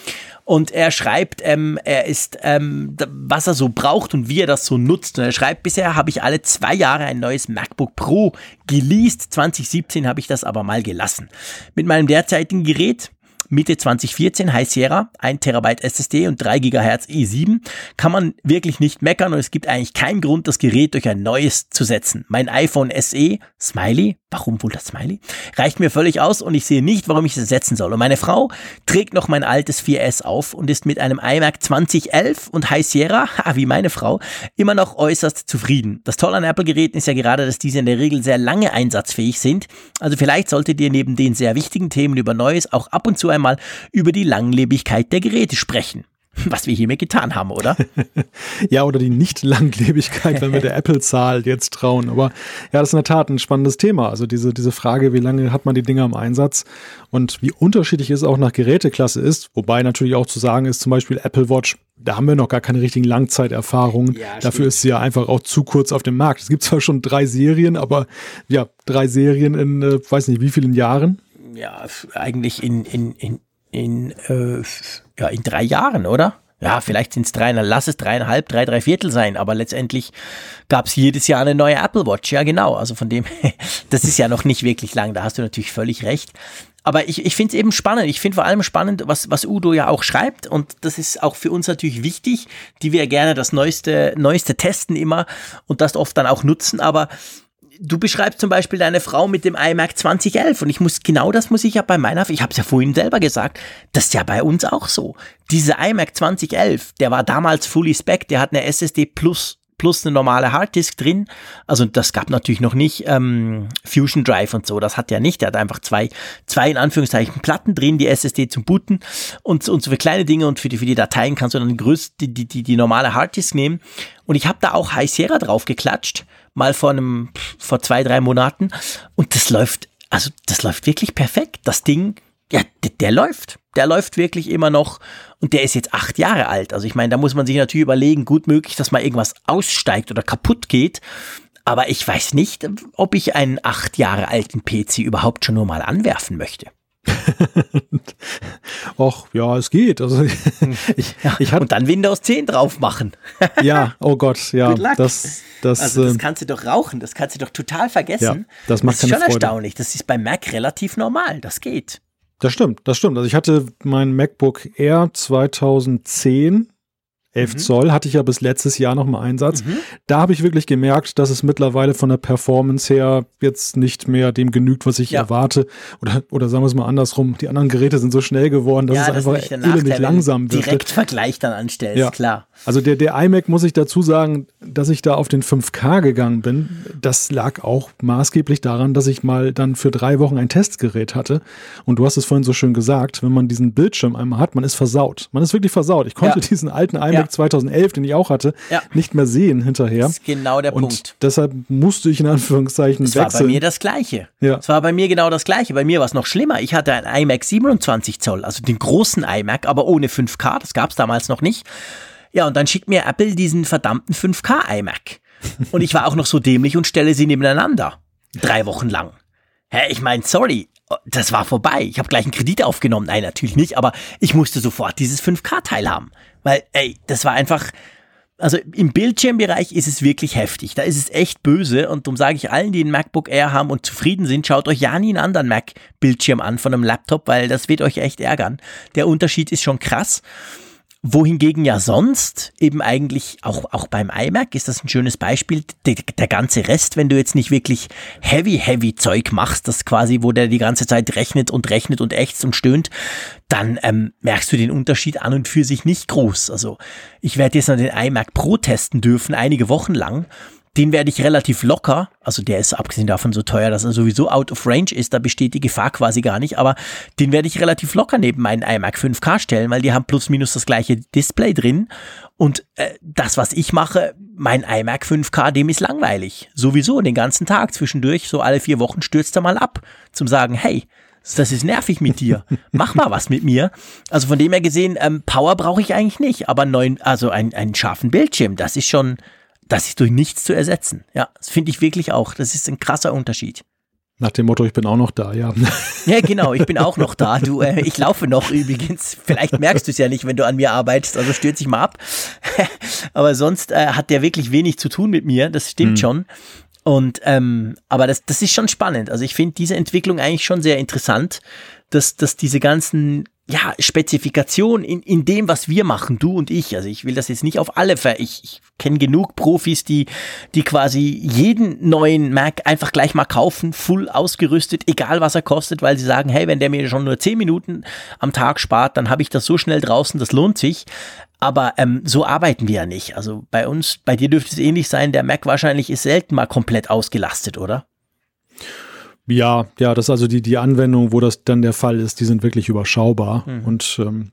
und er schreibt, ähm, er ist, ähm, was er so braucht und wie er das so nutzt. Und er schreibt, bisher habe ich alle zwei Jahre ein neues MacBook Pro geleast. 2017 habe ich das aber mal gelassen. Mit meinem derzeitigen Gerät Mitte 2014 High Sierra, 1 Terabyte SSD und 3 GHz i7, kann man wirklich nicht meckern und es gibt eigentlich keinen Grund, das Gerät durch ein neues zu setzen. Mein iPhone SE, Smiley, warum wohl das Smiley, reicht mir völlig aus und ich sehe nicht, warum ich es setzen soll. Und meine Frau trägt noch mein altes 4S auf und ist mit einem iMac 2011 und High Sierra, [laughs] wie meine Frau, immer noch äußerst zufrieden. Das Tolle an Apple-Geräten ist ja gerade, dass diese in der Regel sehr lange einsatzfähig sind. Also vielleicht solltet ihr neben den sehr wichtigen Themen über Neues auch ab und zu einmal über die Langlebigkeit der Geräte sprechen. Was wir hiermit getan haben, oder? [laughs] ja, oder die Nicht-Langlebigkeit, wenn wir der [laughs] Apple-Zahl jetzt trauen. Aber ja, das ist in der Tat ein spannendes Thema. Also diese, diese Frage, wie lange hat man die Dinger im Einsatz und wie unterschiedlich es auch nach Geräteklasse ist. Wobei natürlich auch zu sagen ist, zum Beispiel Apple Watch, da haben wir noch gar keine richtigen Langzeiterfahrungen. Ja, Dafür ist sie ja einfach auch zu kurz auf dem Markt. Es gibt zwar schon drei Serien, aber ja, drei Serien in, äh, weiß nicht, wie vielen Jahren? ja, eigentlich in, in, in, in, äh, ja, in drei Jahren, oder? Ja, vielleicht sind es dreieinhalb, lass es dreieinhalb, drei, drei Viertel sein, aber letztendlich gab es jedes Jahr eine neue Apple Watch. Ja, genau. Also von dem, [laughs] das ist ja noch nicht wirklich lang, da hast du natürlich völlig recht. Aber ich, ich finde es eben spannend. Ich finde vor allem spannend, was, was Udo ja auch schreibt. Und das ist auch für uns natürlich wichtig, die wir gerne das Neueste, Neueste testen immer und das oft dann auch nutzen. Aber du beschreibst zum Beispiel deine Frau mit dem iMac 2011 und ich muss, genau das muss ich ja bei meiner, ich habe es ja vorhin selber gesagt, das ist ja bei uns auch so. Dieser iMac 2011, der war damals fully spec, der hat eine SSD plus plus eine normale Harddisk drin. Also das gab natürlich noch nicht ähm, Fusion Drive und so. Das hat er nicht. Der hat einfach zwei, zwei in Anführungszeichen Platten drin, die SSD zum Booten und, und so für kleine Dinge und für die, für die Dateien kannst du dann die, größte, die, die, die normale Harddisk nehmen. Und ich habe da auch High Sierra drauf geklatscht mal vor einem, vor zwei, drei Monaten. Und das läuft, also das läuft wirklich perfekt. Das Ding, ja, der, der läuft. Der läuft wirklich immer noch. Und der ist jetzt acht Jahre alt. Also ich meine, da muss man sich natürlich überlegen, gut möglich, dass mal irgendwas aussteigt oder kaputt geht. Aber ich weiß nicht, ob ich einen acht Jahre alten PC überhaupt schon nur mal anwerfen möchte. [laughs] Och, ja, es geht. Also [laughs] ich, ich [laughs] hatte, Und dann Windows 10 drauf machen. ja, oh Gott, ja. Das, das, also das ähm, kannst du doch rauchen, das kannst du doch total vergessen. Ja, das macht das ist schon Freude. erstaunlich. Das ist beim Mac relativ normal. Das geht. Das stimmt, das stimmt. Also ich hatte mein MacBook Air 2010 11 mhm. Zoll hatte ich ja bis letztes Jahr noch mal Einsatz. Mhm. Da habe ich wirklich gemerkt, dass es mittlerweile von der Performance her jetzt nicht mehr dem genügt, was ich ja. erwarte. Oder, oder sagen wir es mal andersrum, die anderen Geräte sind so schnell geworden, dass ja, es das einfach elendig langsam wird. Direkt Vergleich dann anstellst, ja. klar. Also der, der iMac muss ich dazu sagen, dass ich da auf den 5K gegangen bin. Das lag auch maßgeblich daran, dass ich mal dann für drei Wochen ein Testgerät hatte. Und du hast es vorhin so schön gesagt, wenn man diesen Bildschirm einmal hat, man ist versaut. Man ist wirklich versaut. Ich konnte diesen alten iMac Comic 2011, den ich auch hatte, ja. nicht mehr sehen hinterher. Das ist genau der und Punkt. Deshalb musste ich in Anführungszeichen das wechseln. Das war bei mir das Gleiche. Ja. Es war bei mir genau das Gleiche. Bei mir war es noch schlimmer. Ich hatte ein iMac 27 Zoll, also den großen iMac, aber ohne 5K. Das gab es damals noch nicht. Ja, und dann schickt mir Apple diesen verdammten 5K iMac. Und ich war auch noch so dämlich und stelle sie nebeneinander. Drei Wochen lang. Hä, ich meine, sorry, das war vorbei. Ich habe gleich einen Kredit aufgenommen. Nein, natürlich nicht, aber ich musste sofort dieses 5K-Teil haben. Weil, ey, das war einfach, also im Bildschirmbereich ist es wirklich heftig. Da ist es echt böse und darum sage ich allen, die ein MacBook Air haben und zufrieden sind, schaut euch ja nie einen anderen Mac-Bildschirm an von einem Laptop, weil das wird euch echt ärgern. Der Unterschied ist schon krass wohingegen ja sonst eben eigentlich auch, auch beim iMac ist das ein schönes Beispiel. Der, der ganze Rest, wenn du jetzt nicht wirklich heavy, heavy Zeug machst, das quasi, wo der die ganze Zeit rechnet und rechnet und ächzt und stöhnt, dann ähm, merkst du den Unterschied an und für sich nicht groß. Also ich werde jetzt noch den iMac Pro testen dürfen, einige Wochen lang. Den werde ich relativ locker, also der ist abgesehen davon so teuer, dass er sowieso out of range ist, da besteht die Gefahr quasi gar nicht, aber den werde ich relativ locker neben meinen iMac 5K stellen, weil die haben plus minus das gleiche Display drin und äh, das, was ich mache, mein iMac 5K, dem ist langweilig. Sowieso den ganzen Tag zwischendurch, so alle vier Wochen stürzt er mal ab, zum sagen, hey, das ist nervig mit dir. Mach mal was mit mir. Also von dem her gesehen, ähm, Power brauche ich eigentlich nicht, aber neun, also ein, einen scharfen Bildschirm, das ist schon, das ist durch nichts zu ersetzen. Ja, das finde ich wirklich auch. Das ist ein krasser Unterschied. Nach dem Motto, ich bin auch noch da, ja. Ja, genau, ich bin auch noch da. Du, äh, ich laufe noch übrigens. Vielleicht merkst du es ja nicht, wenn du an mir arbeitest, also stürzt dich mal ab. [laughs] aber sonst äh, hat der wirklich wenig zu tun mit mir, das stimmt mhm. schon. Und ähm, aber das, das ist schon spannend. Also ich finde diese Entwicklung eigentlich schon sehr interessant, dass, dass diese ganzen ja, Spezifikation in, in dem, was wir machen, du und ich. Also ich will das jetzt nicht auf alle ver. Ich, ich kenne genug Profis, die, die quasi jeden neuen Mac einfach gleich mal kaufen, full ausgerüstet, egal was er kostet, weil sie sagen, hey, wenn der mir schon nur 10 Minuten am Tag spart, dann habe ich das so schnell draußen, das lohnt sich. Aber ähm, so arbeiten wir ja nicht. Also bei uns, bei dir dürfte es ähnlich sein, der Mac wahrscheinlich ist selten mal komplett ausgelastet, oder? Ja, ja, das ist also die, die Anwendung, wo das dann der Fall ist, die sind wirklich überschaubar. Mhm. Und ähm,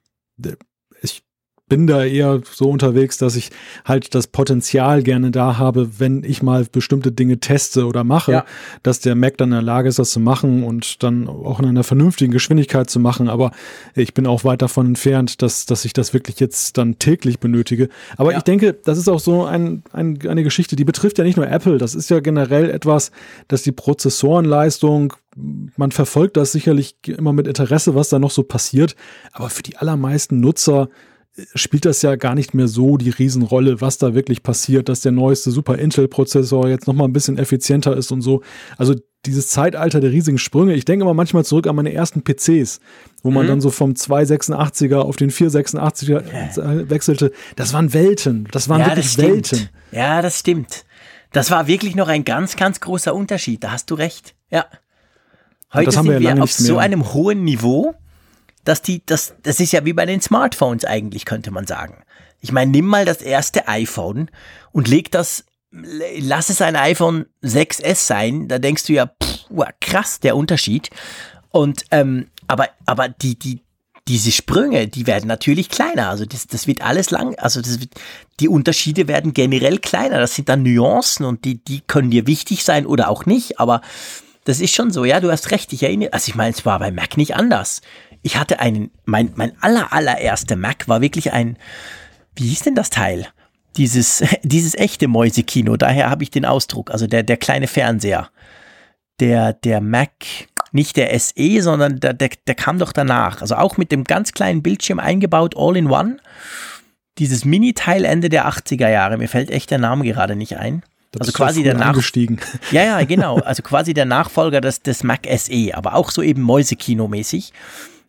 bin da eher so unterwegs, dass ich halt das Potenzial gerne da habe, wenn ich mal bestimmte Dinge teste oder mache, ja. dass der Mac dann in der Lage ist, das zu machen und dann auch in einer vernünftigen Geschwindigkeit zu machen. Aber ich bin auch weit davon entfernt, dass, dass ich das wirklich jetzt dann täglich benötige. Aber ja. ich denke, das ist auch so ein, ein, eine Geschichte, die betrifft ja nicht nur Apple. Das ist ja generell etwas, dass die Prozessorenleistung man verfolgt das sicherlich immer mit Interesse, was da noch so passiert. Aber für die allermeisten Nutzer spielt das ja gar nicht mehr so die Riesenrolle, was da wirklich passiert, dass der neueste Super Intel-Prozessor jetzt nochmal ein bisschen effizienter ist und so. Also dieses Zeitalter der riesigen Sprünge, ich denke immer manchmal zurück an meine ersten PCs, wo man mhm. dann so vom 286er auf den 486er wechselte. Das waren Welten, das waren ja, wirklich das Welten. Ja, das stimmt. Das war wirklich noch ein ganz, ganz großer Unterschied, da hast du recht. Ja. Heute sind wir, wir auf so einem hohen Niveau, dass die, das, das ist ja wie bei den Smartphones eigentlich, könnte man sagen. Ich meine, nimm mal das erste iPhone und leg das, lass es ein iPhone 6S sein, da denkst du ja, pff, krass, der Unterschied. Und, ähm, aber, aber die, die, diese Sprünge, die werden natürlich kleiner. Also das, das wird alles lang, also das wird, die Unterschiede werden generell kleiner. Das sind dann Nuancen und die, die können dir wichtig sein oder auch nicht. Aber das ist schon so, ja, du hast recht. Ich erinnere, also ich meine, es war bei Mac nicht anders ich hatte einen, mein, mein aller, allererster Mac war wirklich ein, wie hieß denn das Teil? Dieses, [laughs] dieses echte Mäusekino, daher habe ich den Ausdruck, also der, der kleine Fernseher. Der, der Mac, nicht der SE, sondern der, der, der kam doch danach. Also auch mit dem ganz kleinen Bildschirm eingebaut, all in one. Dieses Mini-Teil Ende der 80er Jahre, mir fällt echt der Name gerade nicht ein. Da also quasi der Nach [laughs] Ja, ja, genau. Also quasi der Nachfolger des, des Mac SE, aber auch so eben Mäusekino-mäßig.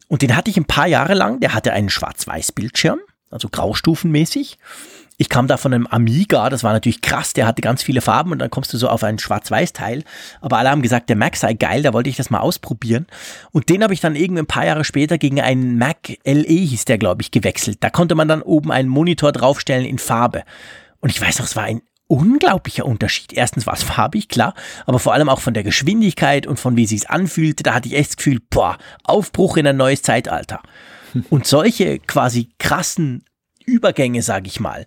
Und den hatte ich ein paar Jahre lang. Der hatte einen Schwarz-Weiß-Bildschirm, also graustufenmäßig. Ich kam da von einem Amiga, das war natürlich krass, der hatte ganz viele Farben und dann kommst du so auf ein Schwarz-Weiß-Teil. Aber alle haben gesagt, der Mac sei geil, da wollte ich das mal ausprobieren. Und den habe ich dann irgendwie ein paar Jahre später gegen einen Mac LE, hieß der, glaube ich, gewechselt. Da konnte man dann oben einen Monitor draufstellen in Farbe. Und ich weiß noch, es war ein unglaublicher Unterschied. Erstens war es farbig, klar, aber vor allem auch von der Geschwindigkeit und von wie es sich anfühlte. Da hatte ich echt das Gefühl, boah, Aufbruch in ein neues Zeitalter. [laughs] Und solche quasi krassen Übergänge, sage ich mal,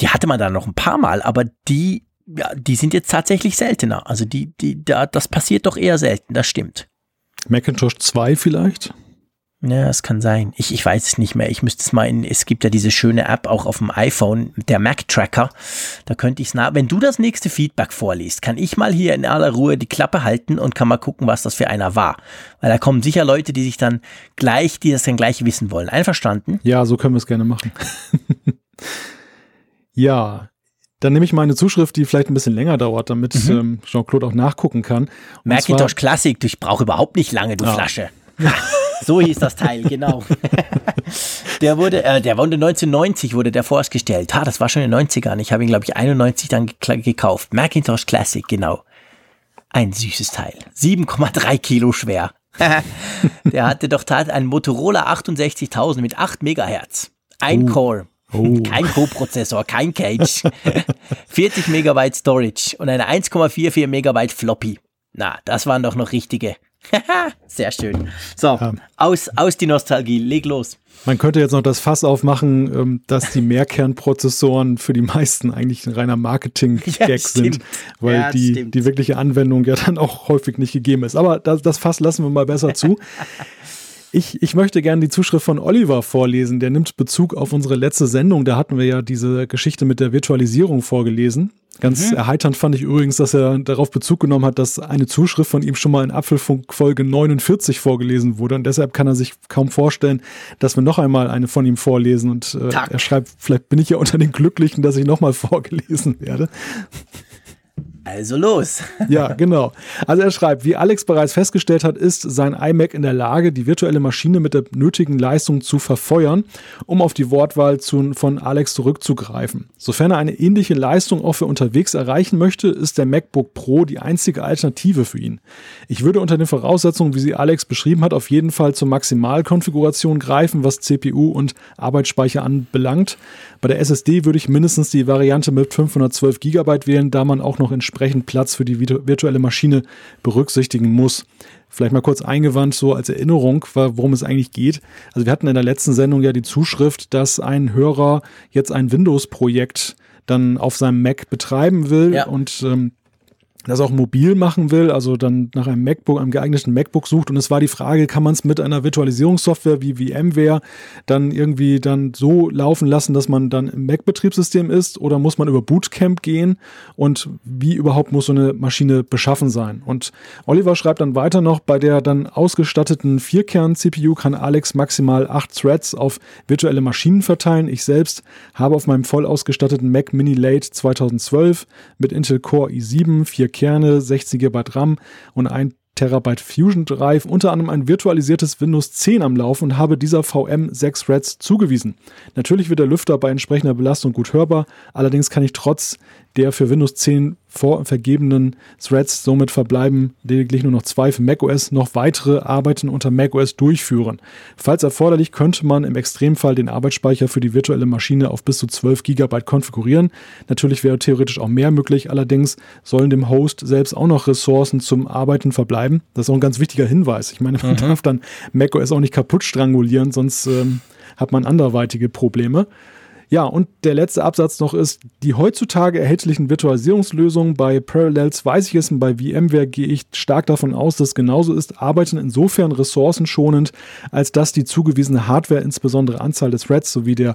die hatte man dann noch ein paar Mal, aber die, ja, die sind jetzt tatsächlich seltener. Also die, die, da, das passiert doch eher selten, das stimmt. Macintosh 2 vielleicht? Ja, es kann sein. Ich, ich weiß es nicht mehr. Ich müsste es mal in, es gibt ja diese schöne App auch auf dem iPhone, der Mac Tracker. Da könnte ich es nach, wenn du das nächste Feedback vorliest, kann ich mal hier in aller Ruhe die Klappe halten und kann mal gucken, was das für einer war. Weil da kommen sicher Leute, die sich dann gleich, die das dann gleich wissen wollen. Einverstanden? Ja, so können wir es gerne machen. [laughs] Ja, dann nehme ich mal eine Zuschrift, die vielleicht ein bisschen länger dauert, damit mhm. ähm, Jean-Claude auch nachgucken kann. Und Macintosh Classic, ich brauche überhaupt nicht lange, du ja. Flasche. [laughs] so hieß das Teil, genau. [laughs] der wurde, äh, der wurde 1990 wurde der vorgestellt. Ha, das war schon in den 90ern. Ich habe ihn, glaube ich, 91 dann gekauft. Macintosh Classic, genau. Ein süßes Teil. 7,3 Kilo schwer. [laughs] der hatte doch tat einen Motorola 68000 mit 8 Megahertz. Ein uh. Core. Oh. Kein Co-Prozessor, kein Cage. [laughs] 40 Megabyte Storage und eine 1,44 Megabyte Floppy. Na, das waren doch noch richtige. [laughs] Sehr schön. So, ja. aus, aus die Nostalgie, leg los. Man könnte jetzt noch das Fass aufmachen, ähm, dass die Mehrkernprozessoren für die meisten eigentlich ein reiner [laughs] Marketing-Gag ja, sind, weil ja, die, die wirkliche Anwendung ja dann auch häufig nicht gegeben ist. Aber das, das Fass lassen wir mal besser zu. [laughs] Ich, ich möchte gerne die Zuschrift von Oliver vorlesen. Der nimmt Bezug auf unsere letzte Sendung. Da hatten wir ja diese Geschichte mit der Virtualisierung vorgelesen. Ganz mhm. erheiternd fand ich übrigens, dass er darauf Bezug genommen hat, dass eine Zuschrift von ihm schon mal in Apfelfunk Folge 49 vorgelesen wurde. Und deshalb kann er sich kaum vorstellen, dass wir noch einmal eine von ihm vorlesen. Und äh, er schreibt, vielleicht bin ich ja unter den Glücklichen, dass ich nochmal [laughs] vorgelesen werde. Also los. [laughs] ja, genau. Also er schreibt, wie Alex bereits festgestellt hat, ist sein iMac in der Lage, die virtuelle Maschine mit der nötigen Leistung zu verfeuern, um auf die Wortwahl zu, von Alex zurückzugreifen. Sofern er eine ähnliche Leistung auch für unterwegs erreichen möchte, ist der MacBook Pro die einzige Alternative für ihn. Ich würde unter den Voraussetzungen, wie sie Alex beschrieben hat, auf jeden Fall zur Maximalkonfiguration greifen, was CPU und Arbeitsspeicher anbelangt. Bei der SSD würde ich mindestens die Variante mit 512 GB wählen, da man auch noch entsprechend Platz für die virtuelle Maschine berücksichtigen muss. Vielleicht mal kurz eingewandt, so als Erinnerung, worum es eigentlich geht. Also wir hatten in der letzten Sendung ja die Zuschrift, dass ein Hörer jetzt ein Windows-Projekt dann auf seinem Mac betreiben will ja. und ähm, das auch mobil machen will, also dann nach einem MacBook, einem geeigneten MacBook sucht. Und es war die Frage, kann man es mit einer Virtualisierungssoftware wie VMware dann irgendwie dann so laufen lassen, dass man dann im Mac-Betriebssystem ist oder muss man über Bootcamp gehen und wie überhaupt muss so eine Maschine beschaffen sein? Und Oliver schreibt dann weiter noch, bei der dann ausgestatteten Vierkern-CPU kann Alex maximal acht Threads auf virtuelle Maschinen verteilen. Ich selbst habe auf meinem voll ausgestatteten Mac Mini Late 2012 mit Intel Core i7 vier Kerne, 60 GB RAM und ein Terabyte Fusion Drive, unter anderem ein virtualisiertes Windows 10 am Laufen und habe dieser VM 6 Reds zugewiesen. Natürlich wird der Lüfter bei entsprechender Belastung gut hörbar, allerdings kann ich trotz der für Windows 10 vor vergebenen Threads. Somit verbleiben lediglich nur noch zwei für macOS, noch weitere Arbeiten unter macOS durchführen. Falls erforderlich, könnte man im Extremfall den Arbeitsspeicher für die virtuelle Maschine auf bis zu 12 GB konfigurieren. Natürlich wäre theoretisch auch mehr möglich, allerdings sollen dem Host selbst auch noch Ressourcen zum Arbeiten verbleiben. Das ist auch ein ganz wichtiger Hinweis. Ich meine, man mhm. darf dann macOS auch nicht kaputt strangulieren, sonst ähm, hat man anderweitige Probleme. Ja, und der letzte Absatz noch ist, die heutzutage erhältlichen Virtualisierungslösungen bei Parallels weiß ich es und bei VMware gehe ich stark davon aus, dass es genauso ist, arbeiten insofern ressourcenschonend, als dass die zugewiesene Hardware, insbesondere Anzahl des Threads sowie der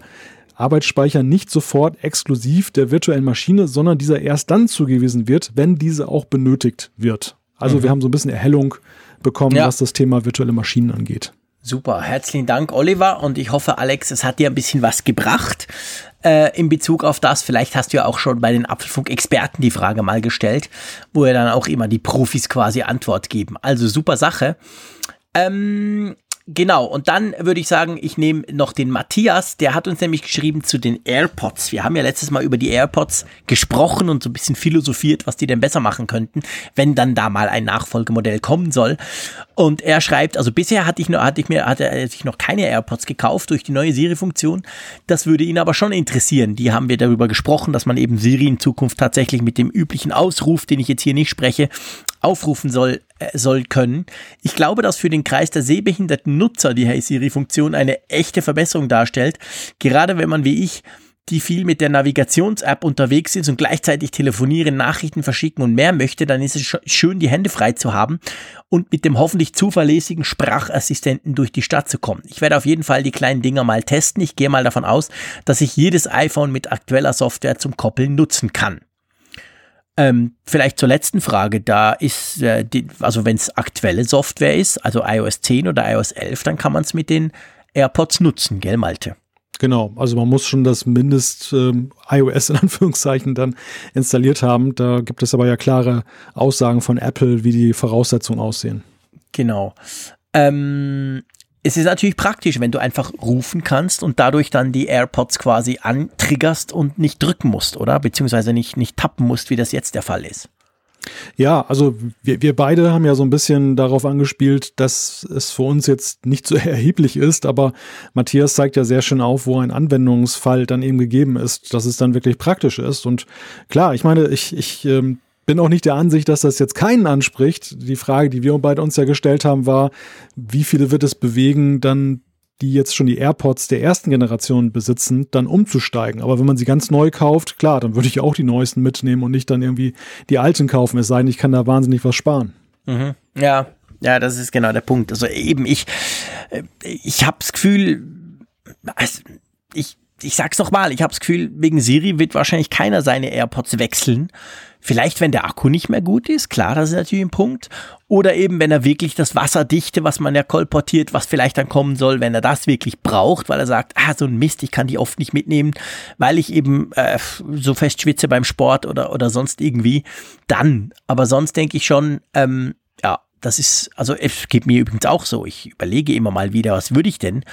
Arbeitsspeicher nicht sofort exklusiv der virtuellen Maschine, sondern dieser erst dann zugewiesen wird, wenn diese auch benötigt wird. Also mhm. wir haben so ein bisschen Erhellung bekommen, ja. was das Thema virtuelle Maschinen angeht. Super, herzlichen Dank, Oliver. Und ich hoffe, Alex, es hat dir ein bisschen was gebracht äh, in Bezug auf das. Vielleicht hast du ja auch schon bei den Apfelfunk-Experten die Frage mal gestellt, wo ja dann auch immer die Profis quasi Antwort geben. Also super Sache. Ähm, Genau, und dann würde ich sagen, ich nehme noch den Matthias, der hat uns nämlich geschrieben zu den AirPods. Wir haben ja letztes Mal über die AirPods gesprochen und so ein bisschen philosophiert, was die denn besser machen könnten, wenn dann da mal ein Nachfolgemodell kommen soll. Und er schreibt, also bisher hatte ich, nur, hatte ich mir, hatte er sich noch keine AirPods gekauft durch die neue Siri-Funktion. Das würde ihn aber schon interessieren. Die haben wir darüber gesprochen, dass man eben Siri in Zukunft tatsächlich mit dem üblichen Ausruf, den ich jetzt hier nicht spreche, aufrufen soll, soll können. Ich glaube, dass für den Kreis der sehbehinderten Nutzer die Hey Siri-Funktion eine echte Verbesserung darstellt. Gerade wenn man wie ich die viel mit der Navigations-App unterwegs ist und gleichzeitig telefonieren, Nachrichten verschicken und mehr möchte, dann ist es schön, die Hände frei zu haben und mit dem hoffentlich zuverlässigen Sprachassistenten durch die Stadt zu kommen. Ich werde auf jeden Fall die kleinen Dinger mal testen. Ich gehe mal davon aus, dass ich jedes iPhone mit aktueller Software zum Koppeln nutzen kann. Ähm, vielleicht zur letzten Frage. Da ist, äh, die, also wenn es aktuelle Software ist, also iOS 10 oder iOS 11, dann kann man es mit den AirPods nutzen, gell, Malte? Genau, also man muss schon das Mindest ähm, iOS in [laughs] Anführungszeichen dann installiert haben. Da gibt es aber ja klare Aussagen von Apple, wie die Voraussetzungen aussehen. Genau. Ähm, es ist natürlich praktisch, wenn du einfach rufen kannst und dadurch dann die AirPods quasi antriggerst und nicht drücken musst, oder? Beziehungsweise nicht, nicht tappen musst, wie das jetzt der Fall ist. Ja, also wir, wir beide haben ja so ein bisschen darauf angespielt, dass es für uns jetzt nicht so [laughs] erheblich ist, aber Matthias zeigt ja sehr schön auf, wo ein Anwendungsfall dann eben gegeben ist, dass es dann wirklich praktisch ist. Und klar, ich meine, ich, ich ähm, bin auch nicht der Ansicht, dass das jetzt keinen anspricht. Die Frage, die wir beide uns ja gestellt haben, war, wie viele wird es bewegen, dann die jetzt schon die AirPods der ersten Generation besitzen, dann umzusteigen. Aber wenn man sie ganz neu kauft, klar, dann würde ich auch die neuesten mitnehmen und nicht dann irgendwie die alten kaufen, es sei denn, ich kann da wahnsinnig was sparen. Mhm. Ja, ja, das ist genau der Punkt. Also eben, ich, äh, ich habe das Gefühl, also ich, ich sag's noch mal, ich habe das Gefühl, wegen Siri wird wahrscheinlich keiner seine AirPods wechseln. Vielleicht, wenn der Akku nicht mehr gut ist, klar, das ist natürlich ein Punkt. Oder eben, wenn er wirklich das Wasserdichte, was man ja kolportiert, was vielleicht dann kommen soll, wenn er das wirklich braucht, weil er sagt, ah, so ein Mist, ich kann die oft nicht mitnehmen, weil ich eben äh, so fest schwitze beim Sport oder, oder sonst irgendwie, dann. Aber sonst denke ich schon, ähm, ja, das ist, also es geht mir übrigens auch so. Ich überlege immer mal wieder, was würde ich denn?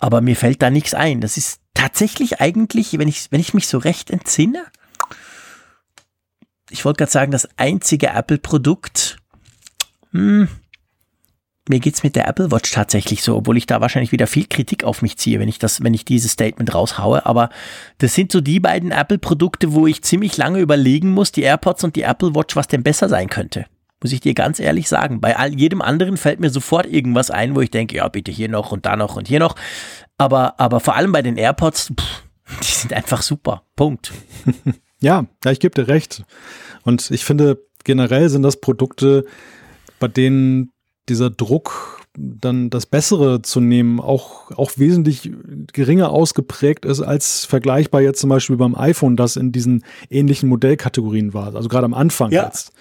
Aber mir fällt da nichts ein. Das ist tatsächlich eigentlich, wenn ich, wenn ich mich so recht entsinne, ich wollte gerade sagen, das einzige Apple-Produkt. Hm, mir geht's mit der Apple Watch tatsächlich so, obwohl ich da wahrscheinlich wieder viel Kritik auf mich ziehe, wenn ich das, wenn ich dieses Statement raushaue. Aber das sind so die beiden Apple-Produkte, wo ich ziemlich lange überlegen muss, die AirPods und die Apple Watch, was denn besser sein könnte. Muss ich dir ganz ehrlich sagen. Bei all, jedem anderen fällt mir sofort irgendwas ein, wo ich denke, ja, bitte hier noch und da noch und hier noch. Aber, aber vor allem bei den AirPods, pff, die sind einfach super. Punkt. [laughs] Ja, ja, ich gebe dir recht. Und ich finde, generell sind das Produkte, bei denen dieser Druck, dann das Bessere zu nehmen, auch, auch wesentlich geringer ausgeprägt ist als vergleichbar jetzt zum Beispiel beim iPhone, das in diesen ähnlichen Modellkategorien war. Also gerade am Anfang ja. jetzt.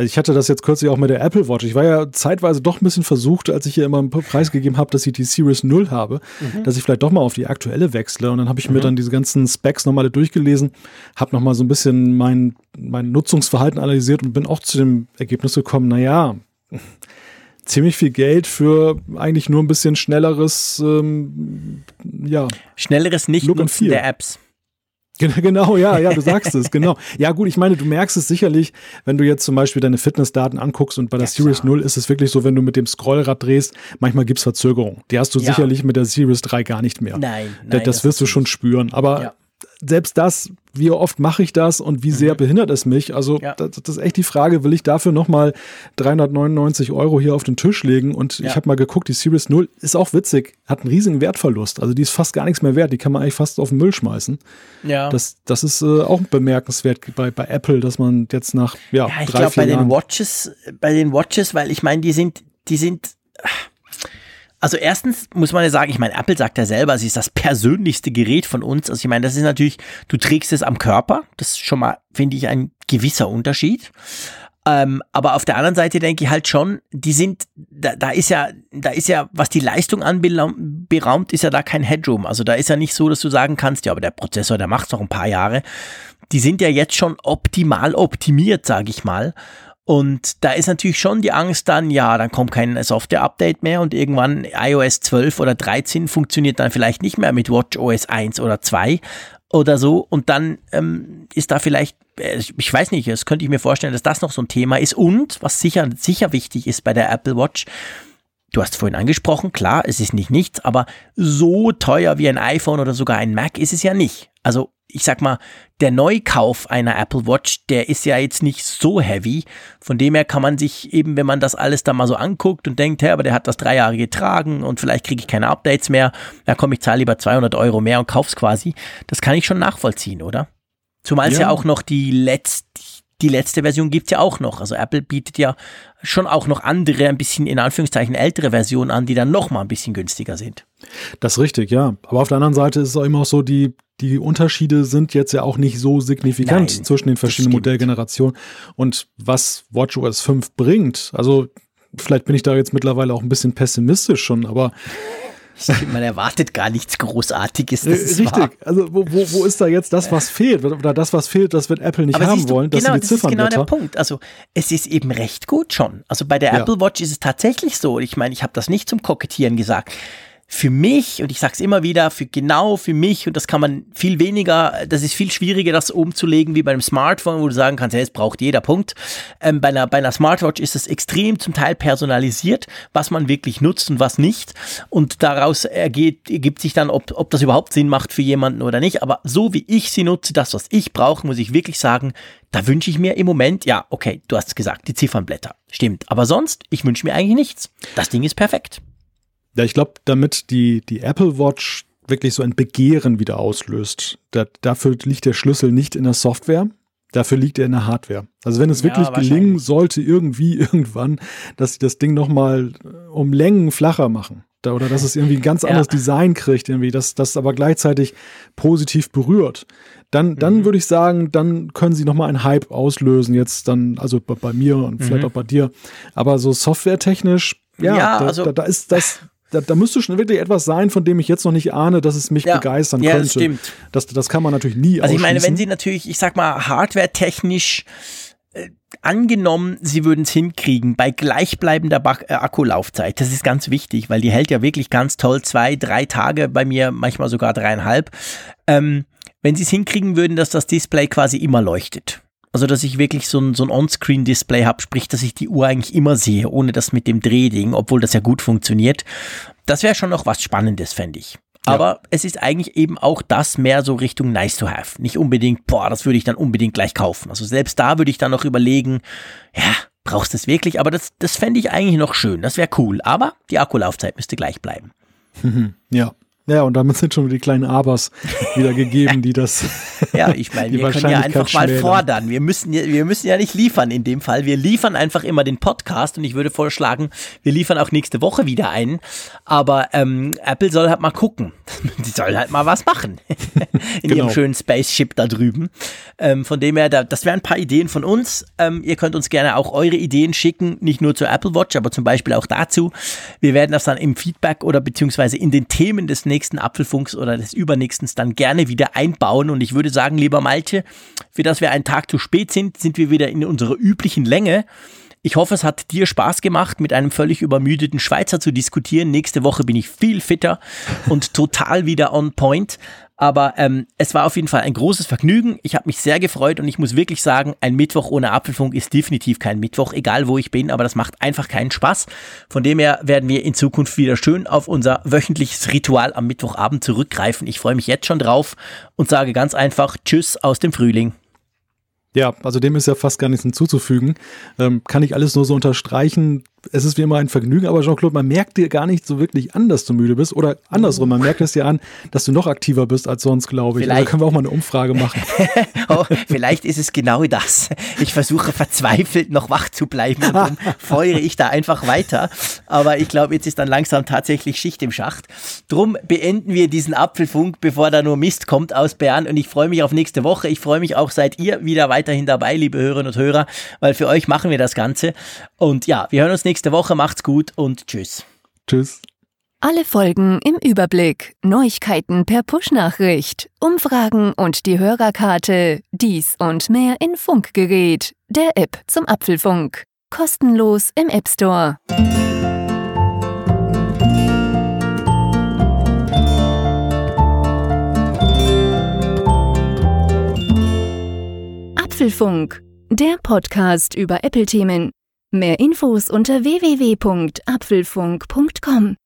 Also ich hatte das jetzt kürzlich auch mit der Apple Watch. Ich war ja zeitweise doch ein bisschen versucht, als ich hier immer einen Preis gegeben habe, dass ich die Series 0 habe, mhm. dass ich vielleicht doch mal auf die aktuelle wechsle. Und dann habe ich mhm. mir dann diese ganzen Specs nochmal durchgelesen, habe nochmal so ein bisschen mein, mein Nutzungsverhalten analysiert und bin auch zu dem Ergebnis gekommen, naja, [laughs] ziemlich viel Geld für eigentlich nur ein bisschen schnelleres, ähm, ja. Schnelleres Nicht-Nutzen der Apps. Genau, ja, ja, du sagst es, genau. Ja, gut, ich meine, du merkst es sicherlich, wenn du jetzt zum Beispiel deine Fitnessdaten anguckst und bei der ja, Series 0 ist es wirklich so, wenn du mit dem Scrollrad drehst, manchmal gibt es Verzögerungen. Die hast du ja. sicherlich mit der Series 3 gar nicht mehr. Nein, nein das, das wirst du schon spüren. Aber ja selbst das, wie oft mache ich das und wie sehr mhm. behindert es mich? Also ja. das, das, ist echt die Frage, will ich dafür nochmal 399 Euro hier auf den Tisch legen? Und ja. ich habe mal geguckt, die Series 0 ist auch witzig, hat einen riesigen Wertverlust. Also die ist fast gar nichts mehr wert, die kann man eigentlich fast auf den Müll schmeißen. Ja. Das, das ist äh, auch bemerkenswert bei, bei Apple, dass man jetzt nach ja, ja ich glaube bei den Watches, bei den Watches, weil ich meine, die sind, die sind also erstens muss man ja sagen, ich meine, Apple sagt ja selber, sie ist das persönlichste Gerät von uns. Also ich meine, das ist natürlich, du trägst es am Körper. Das ist schon mal, finde ich, ein gewisser Unterschied. Ähm, aber auf der anderen Seite denke ich halt schon, die sind, da, da ist ja, da ist ja, was die Leistung anberaumt, ist ja da kein Headroom. Also da ist ja nicht so, dass du sagen kannst, ja, aber der Prozessor, der macht noch ein paar Jahre. Die sind ja jetzt schon optimal optimiert, sage ich mal. Und da ist natürlich schon die Angst dann, ja, dann kommt kein Software-Update mehr und irgendwann iOS 12 oder 13 funktioniert dann vielleicht nicht mehr mit WatchOS 1 oder 2 oder so. Und dann ähm, ist da vielleicht, äh, ich weiß nicht, das könnte ich mir vorstellen, dass das noch so ein Thema ist. Und was sicher, sicher wichtig ist bei der Apple Watch, Du hast vorhin angesprochen, klar, es ist nicht nichts, aber so teuer wie ein iPhone oder sogar ein Mac ist es ja nicht. Also ich sag mal, der Neukauf einer Apple Watch, der ist ja jetzt nicht so heavy. Von dem her kann man sich eben, wenn man das alles da mal so anguckt und denkt, hey, aber der hat das drei Jahre getragen und vielleicht kriege ich keine Updates mehr, da komme ich zahle lieber 200 Euro mehr und kauf's quasi. Das kann ich schon nachvollziehen, oder? Zumal es ja. ja auch noch die letzte, die letzte Version gibt's ja auch noch. Also Apple bietet ja schon auch noch andere, ein bisschen in Anführungszeichen ältere Versionen an, die dann noch mal ein bisschen günstiger sind. Das ist richtig, ja. Aber auf der anderen Seite ist es auch immer auch so, die, die Unterschiede sind jetzt ja auch nicht so signifikant Nein, zwischen den verschiedenen Modellgenerationen. Und was WatchOS 5 bringt, also vielleicht bin ich da jetzt mittlerweile auch ein bisschen pessimistisch schon, aber Man erwartet gar nichts Großartiges. Das Richtig. Wahr. Also wo, wo, wo ist da jetzt das, was fehlt? Oder das, was fehlt, das wird Apple nicht Aber haben du, wollen. Das genau, das ist genau der Punkt. Also es ist eben recht gut schon. Also bei der ja. Apple Watch ist es tatsächlich so. Ich meine, ich habe das nicht zum Kokettieren gesagt für mich, und ich sage es immer wieder, für genau für mich, und das kann man viel weniger, das ist viel schwieriger, das umzulegen wie bei einem Smartphone, wo du sagen kannst, hey, es braucht jeder Punkt. Ähm, bei, einer, bei einer Smartwatch ist es extrem zum Teil personalisiert, was man wirklich nutzt und was nicht. Und daraus ergeht, ergibt sich dann, ob, ob das überhaupt Sinn macht für jemanden oder nicht. Aber so wie ich sie nutze, das, was ich brauche, muss ich wirklich sagen, da wünsche ich mir im Moment, ja, okay, du hast es gesagt, die Ziffernblätter. Stimmt. Aber sonst, ich wünsche mir eigentlich nichts. Das Ding ist perfekt. Ja, ich glaube, damit die, die Apple Watch wirklich so ein Begehren wieder auslöst, da, dafür liegt der Schlüssel nicht in der Software, dafür liegt er in der Hardware. Also wenn es wirklich ja, gelingen sollte, irgendwie, [laughs] irgendwann, dass sie das Ding nochmal äh, um Längen flacher machen, da, oder dass es irgendwie ein ganz anderes ja. Design kriegt, irgendwie, dass das aber gleichzeitig positiv berührt, dann, dann mhm. würde ich sagen, dann können sie nochmal einen Hype auslösen, jetzt dann, also bei, bei mir und vielleicht mhm. auch bei dir. Aber so softwaretechnisch, ja, ja da, also, da, da ist das [laughs] da, da müsste schon wirklich etwas sein, von dem ich jetzt noch nicht ahne, dass es mich ja, begeistern ja, könnte. Das stimmt. Das, das kann man natürlich nie Also ich meine, wenn sie natürlich, ich sag mal, hardware-technisch äh, angenommen, sie würden es hinkriegen bei gleichbleibender ba äh, Akkulaufzeit, das ist ganz wichtig, weil die hält ja wirklich ganz toll zwei, drei Tage bei mir, manchmal sogar dreieinhalb. Ähm, wenn sie es hinkriegen würden, dass das Display quasi immer leuchtet. Also, dass ich wirklich so ein, so ein On-Screen-Display habe, sprich, dass ich die Uhr eigentlich immer sehe, ohne das mit dem Drehding, obwohl das ja gut funktioniert. Das wäre schon noch was Spannendes, fände ich. Aber ja. es ist eigentlich eben auch das mehr so Richtung nice to have. Nicht unbedingt, boah, das würde ich dann unbedingt gleich kaufen. Also selbst da würde ich dann noch überlegen, ja, brauchst du es wirklich? Aber das, das fände ich eigentlich noch schön. Das wäre cool. Aber die Akkulaufzeit müsste gleich bleiben. [laughs] ja. Ja, und damit sind schon die kleinen Abers wieder gegeben, [laughs] die das. [laughs] ja, ich meine, [laughs] wir können ja einfach mal fordern. Wir müssen, ja, wir müssen ja nicht liefern in dem Fall. Wir liefern einfach immer den Podcast und ich würde vorschlagen, wir liefern auch nächste Woche wieder einen. Aber ähm, Apple soll halt mal gucken. Die soll halt mal was machen. in genau. ihrem schönen Spaceship da drüben. Ähm, von dem her, da, das wären ein paar Ideen von uns. Ähm, ihr könnt uns gerne auch eure Ideen schicken, nicht nur zur Apple Watch, aber zum Beispiel auch dazu. Wir werden das dann im Feedback oder beziehungsweise in den Themen des nächsten Apfelfunks oder des übernächsten dann gerne wieder einbauen. Und ich würde sagen, lieber Malte, für das wir einen Tag zu spät sind, sind wir wieder in unserer üblichen Länge. Ich hoffe, es hat dir Spaß gemacht, mit einem völlig übermüdeten Schweizer zu diskutieren. Nächste Woche bin ich viel fitter und total wieder on point. Aber ähm, es war auf jeden Fall ein großes Vergnügen. Ich habe mich sehr gefreut und ich muss wirklich sagen, ein Mittwoch ohne Apfelfunk ist definitiv kein Mittwoch, egal wo ich bin, aber das macht einfach keinen Spaß. Von dem her werden wir in Zukunft wieder schön auf unser wöchentliches Ritual am Mittwochabend zurückgreifen. Ich freue mich jetzt schon drauf und sage ganz einfach Tschüss aus dem Frühling. Ja, also dem ist ja fast gar nichts hinzuzufügen. Ähm, kann ich alles nur so unterstreichen es ist wie immer ein Vergnügen, aber Jean-Claude, man merkt dir gar nicht so wirklich an, dass du müde bist. Oder andersrum, man merkt es dir an, dass du noch aktiver bist als sonst, glaube ich. Also vielleicht. Da können wir auch mal eine Umfrage machen. [laughs] oh, vielleicht ist es genau das. Ich versuche verzweifelt noch wach zu bleiben und dann [laughs] feuere ich da einfach weiter. Aber ich glaube, jetzt ist dann langsam tatsächlich Schicht im Schacht. Drum beenden wir diesen Apfelfunk, bevor da nur Mist kommt aus Bern. Und ich freue mich auf nächste Woche. Ich freue mich auch, seid ihr wieder weiterhin dabei, liebe Hörerinnen und Hörer, weil für euch machen wir das Ganze. Und ja, wir hören uns nächste Woche. Macht's gut und tschüss. Tschüss. Alle Folgen im Überblick, Neuigkeiten per Push-Nachricht, Umfragen und die Hörerkarte, dies und mehr in Funkgerät, der App zum Apfelfunk. Kostenlos im App Store. Apfelfunk, der Podcast über Apple-Themen Mehr Infos unter www.apfelfunk.com